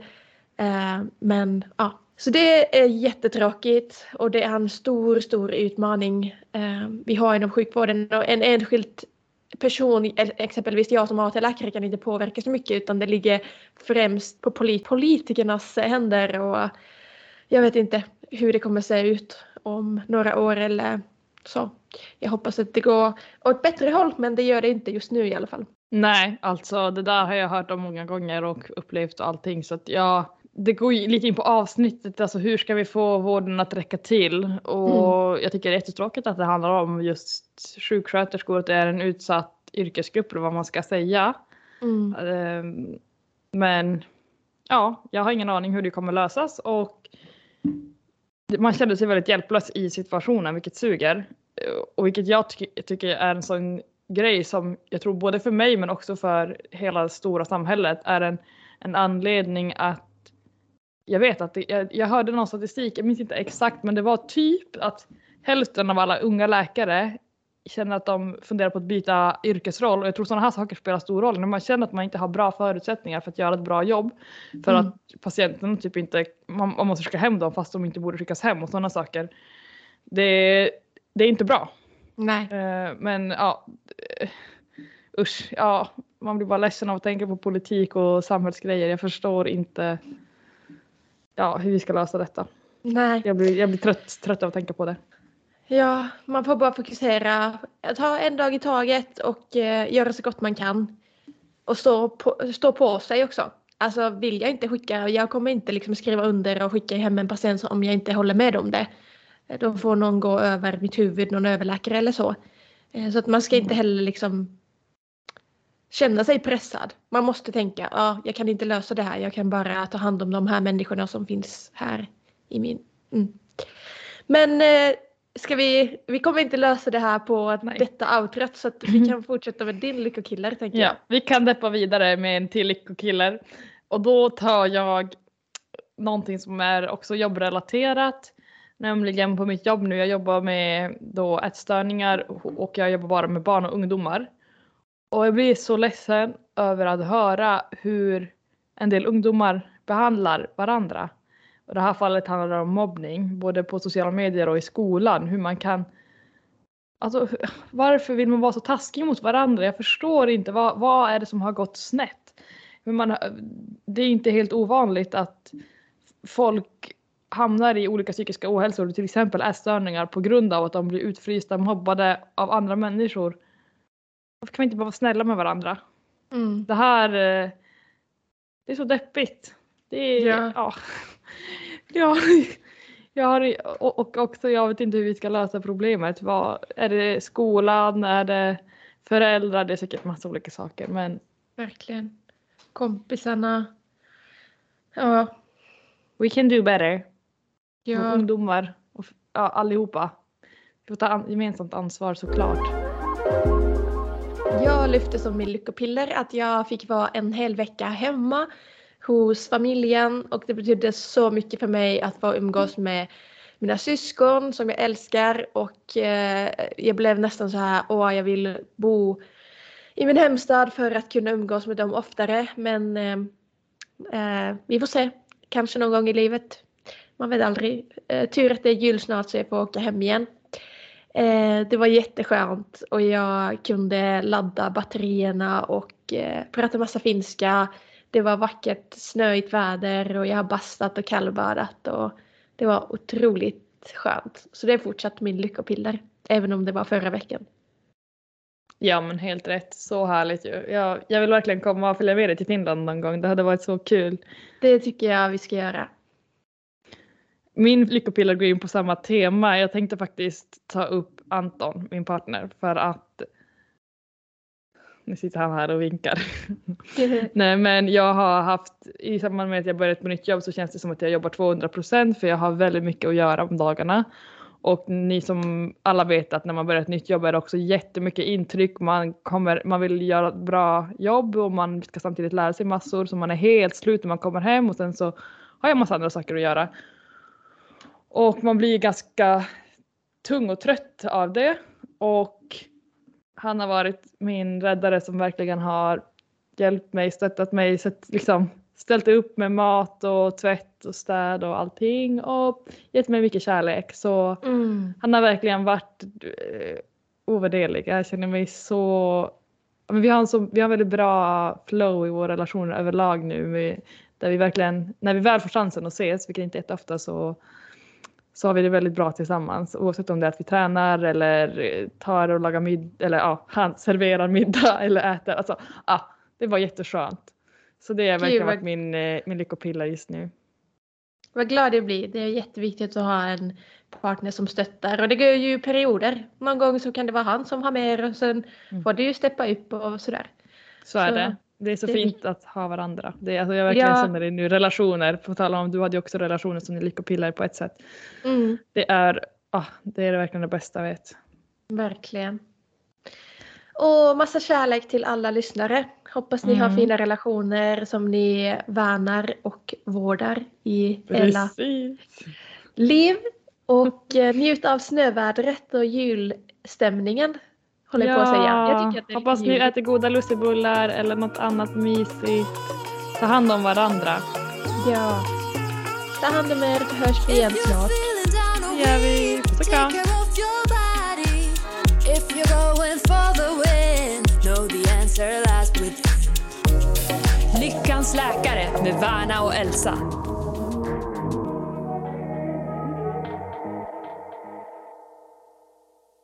Eh, men ja, så det är jättetråkigt och det är en stor, stor utmaning eh, vi har inom sjukvården och en enskilt person, eh, exempelvis jag som AT-läkare kan inte påverka så mycket utan det ligger främst på polit politikernas händer och jag vet inte hur det kommer se ut om några år eller så. Jag hoppas att det går åt bättre håll men det gör det inte just nu i alla fall. Nej, alltså det där har jag hört om många gånger och upplevt och allting så att jag det går ju lite in på avsnittet, alltså hur ska vi få vården att räcka till? Och mm. jag tycker det är jättetråkigt att det handlar om just sjuksköterskor, att det är en utsatt yrkesgrupp eller vad man ska säga. Mm. Ehm, men ja, jag har ingen aning hur det kommer lösas och man kände sig väldigt hjälplös i situationen, vilket suger. Och vilket jag ty tycker är en sån grej som jag tror både för mig men också för hela det stora samhället är en, en anledning att jag vet att det, jag, jag hörde någon statistik, jag minns inte exakt, men det var typ att hälften av alla unga läkare känner att de funderar på att byta yrkesroll och jag tror sådana här saker spelar stor roll när man känner att man inte har bra förutsättningar för att göra ett bra jobb för mm. att patienten typ inte, man, man måste skicka hem dem fast de inte borde skickas hem och sådana saker. Det, det är inte bra. Nej. Uh, men ja, uh, usch, ja, man blir bara ledsen av att tänka på politik och samhällsgrejer. Jag förstår inte ja, hur vi ska lösa detta. Nej. Jag blir, jag blir trött, trött av att tänka på det. Ja, man får bara fokusera, ta en dag i taget och eh, göra så gott man kan. Och stå på, stå på sig också. Alltså vill jag inte skicka, jag kommer inte liksom skriva under och skicka hem en patient om jag inte håller med om det. Eh, då får någon gå över mitt huvud, någon överläkare eller så. Eh, Så att man ska inte heller liksom känna sig pressad. Man måste tänka, ja, jag kan inte lösa det här, jag kan bara ta hand om de här människorna som finns här i min... Mm. Men eh, ska vi, vi kommer inte lösa det här på Nej. detta outrot så att vi kan fortsätta med din lyckokiller tänker Ja, vi kan deppa vidare med en till lyckokiller. Och då tar jag någonting som är också jobbrelaterat. Nämligen på mitt jobb nu, jag jobbar med då ätstörningar och jag jobbar bara med barn och ungdomar. Och jag blir så ledsen över att höra hur en del ungdomar behandlar varandra. Och det här fallet handlar om mobbning, både på sociala medier och i skolan. Hur man kan... Alltså, varför vill man vara så taskig mot varandra? Jag förstår inte. Vad, vad är det som har gått snett? Men man, det är inte helt ovanligt att folk hamnar i olika psykiska ohälsor, till exempel ätstörningar, på grund av att de blir utfrysta, mobbade av andra människor. Varför kan vi inte bara vara snälla med varandra? Mm. Det här... eh, Det är så deppigt. Det är... Ja. Ja. ja. Jag har, och och också, jag vet inte hur vi ska lösa problemet. Vad, är det skolan? Är det föräldrar? Det är säkert massa olika saker. Men Verkligen. Kompisarna. Ja. we can do better. Ja. ungdomar och ja, allihopa. Vi får ta an- gemensamt ansvar såklart. Jag lyfte som min lyckopiller att jag fick vara en hel vecka hemma hos familjen och det betydde så mycket för mig att få umgås med mina syskon som jag älskar och eh, jag blev nästan så här, åh jag vill bo i min hemstad för att kunna umgås med dem oftare men eh, eh, vi får se, kanske någon gång i livet. Man vet aldrig. Eh, tur att det är jul snart så jag får åka hem igen. Eh, det var jätteskönt och jag kunde ladda batterierna och eh, prata massa finska. Det var vackert snöigt väder och jag har bastat och kallbadat och det var otroligt skönt. Så det är fortsatt min lyckopiller, även om det var förra veckan. Ja men helt rätt. Så härligt ju. Jag, jag vill verkligen komma och följa med dig till Finland någon gång. Det hade varit så kul. Det tycker jag vi ska göra. Min lyckopiller går in på samma tema. Jag tänkte faktiskt ta upp Anton, min partner, för att nu sitter han här och vinkar. Nej men jag har haft, i samband med att jag börjat på nytt jobb så känns det som att jag jobbar 200 procent för jag har väldigt mycket att göra om dagarna. Och ni som alla vet att när man börjar ett nytt jobb är det också jättemycket intryck. Man, kommer, man vill göra ett bra jobb och man ska samtidigt lära sig massor så man är helt slut när man kommer hem och sen så har jag massa andra saker att göra. Och man blir ganska tung och trött av det. Och han har varit min räddare som verkligen har hjälpt mig, stöttat mig, sett, liksom, ställt upp med mat och tvätt och städ och allting och gett mig mycket kärlek. Så Mm. han har verkligen varit eh, ovärderlig. Jag känner mig så... Men vi, har en så vi har en väldigt bra flow i vår relation överlag nu. Vi, där vi verkligen, när vi väl får chansen att ses, vilket inte är jätteofta, så, så har vi det väldigt bra tillsammans. Oavsett om det är att vi tränar eller eh, tar och lagar middag, eller ja, han serverar middag eller äter. Alltså, ja, det var jätteskönt. Så det har verkligen varit min, eh, min lyckopiller just nu. Vad glad jag blir. Det är jätteviktigt att ha en partner som stöttar. Och det går ju perioder. Någon gång så kan det vara han som har mer och sen Mm. får du ju steppa upp och sådär. Så är Så det. Det är så det fint att ha varandra. Det alltså jag verkligen Ja. känner det nu. Relationer, på tal om du hade ju också relationer som är lyckopiller på ett sätt. Mm, Det är, ah, det är verkligen det bästa jag vet. verkligen. Och massa kärlek till alla lyssnare. Hoppas ni har Mm. fina relationer som ni värnar och vårdar i hela liv. Och eh, njut av snövädret och julstämningen. Håller jag på att säga. Jag tycker att det hoppas ni äter goda lussebullar eller något annat mysigt. Ta hand om varandra. Ja. Ta hand om er så hörs vi igen snart. Det gör vi. Puss och kram. Lyckans läkare med Värna och Elsa.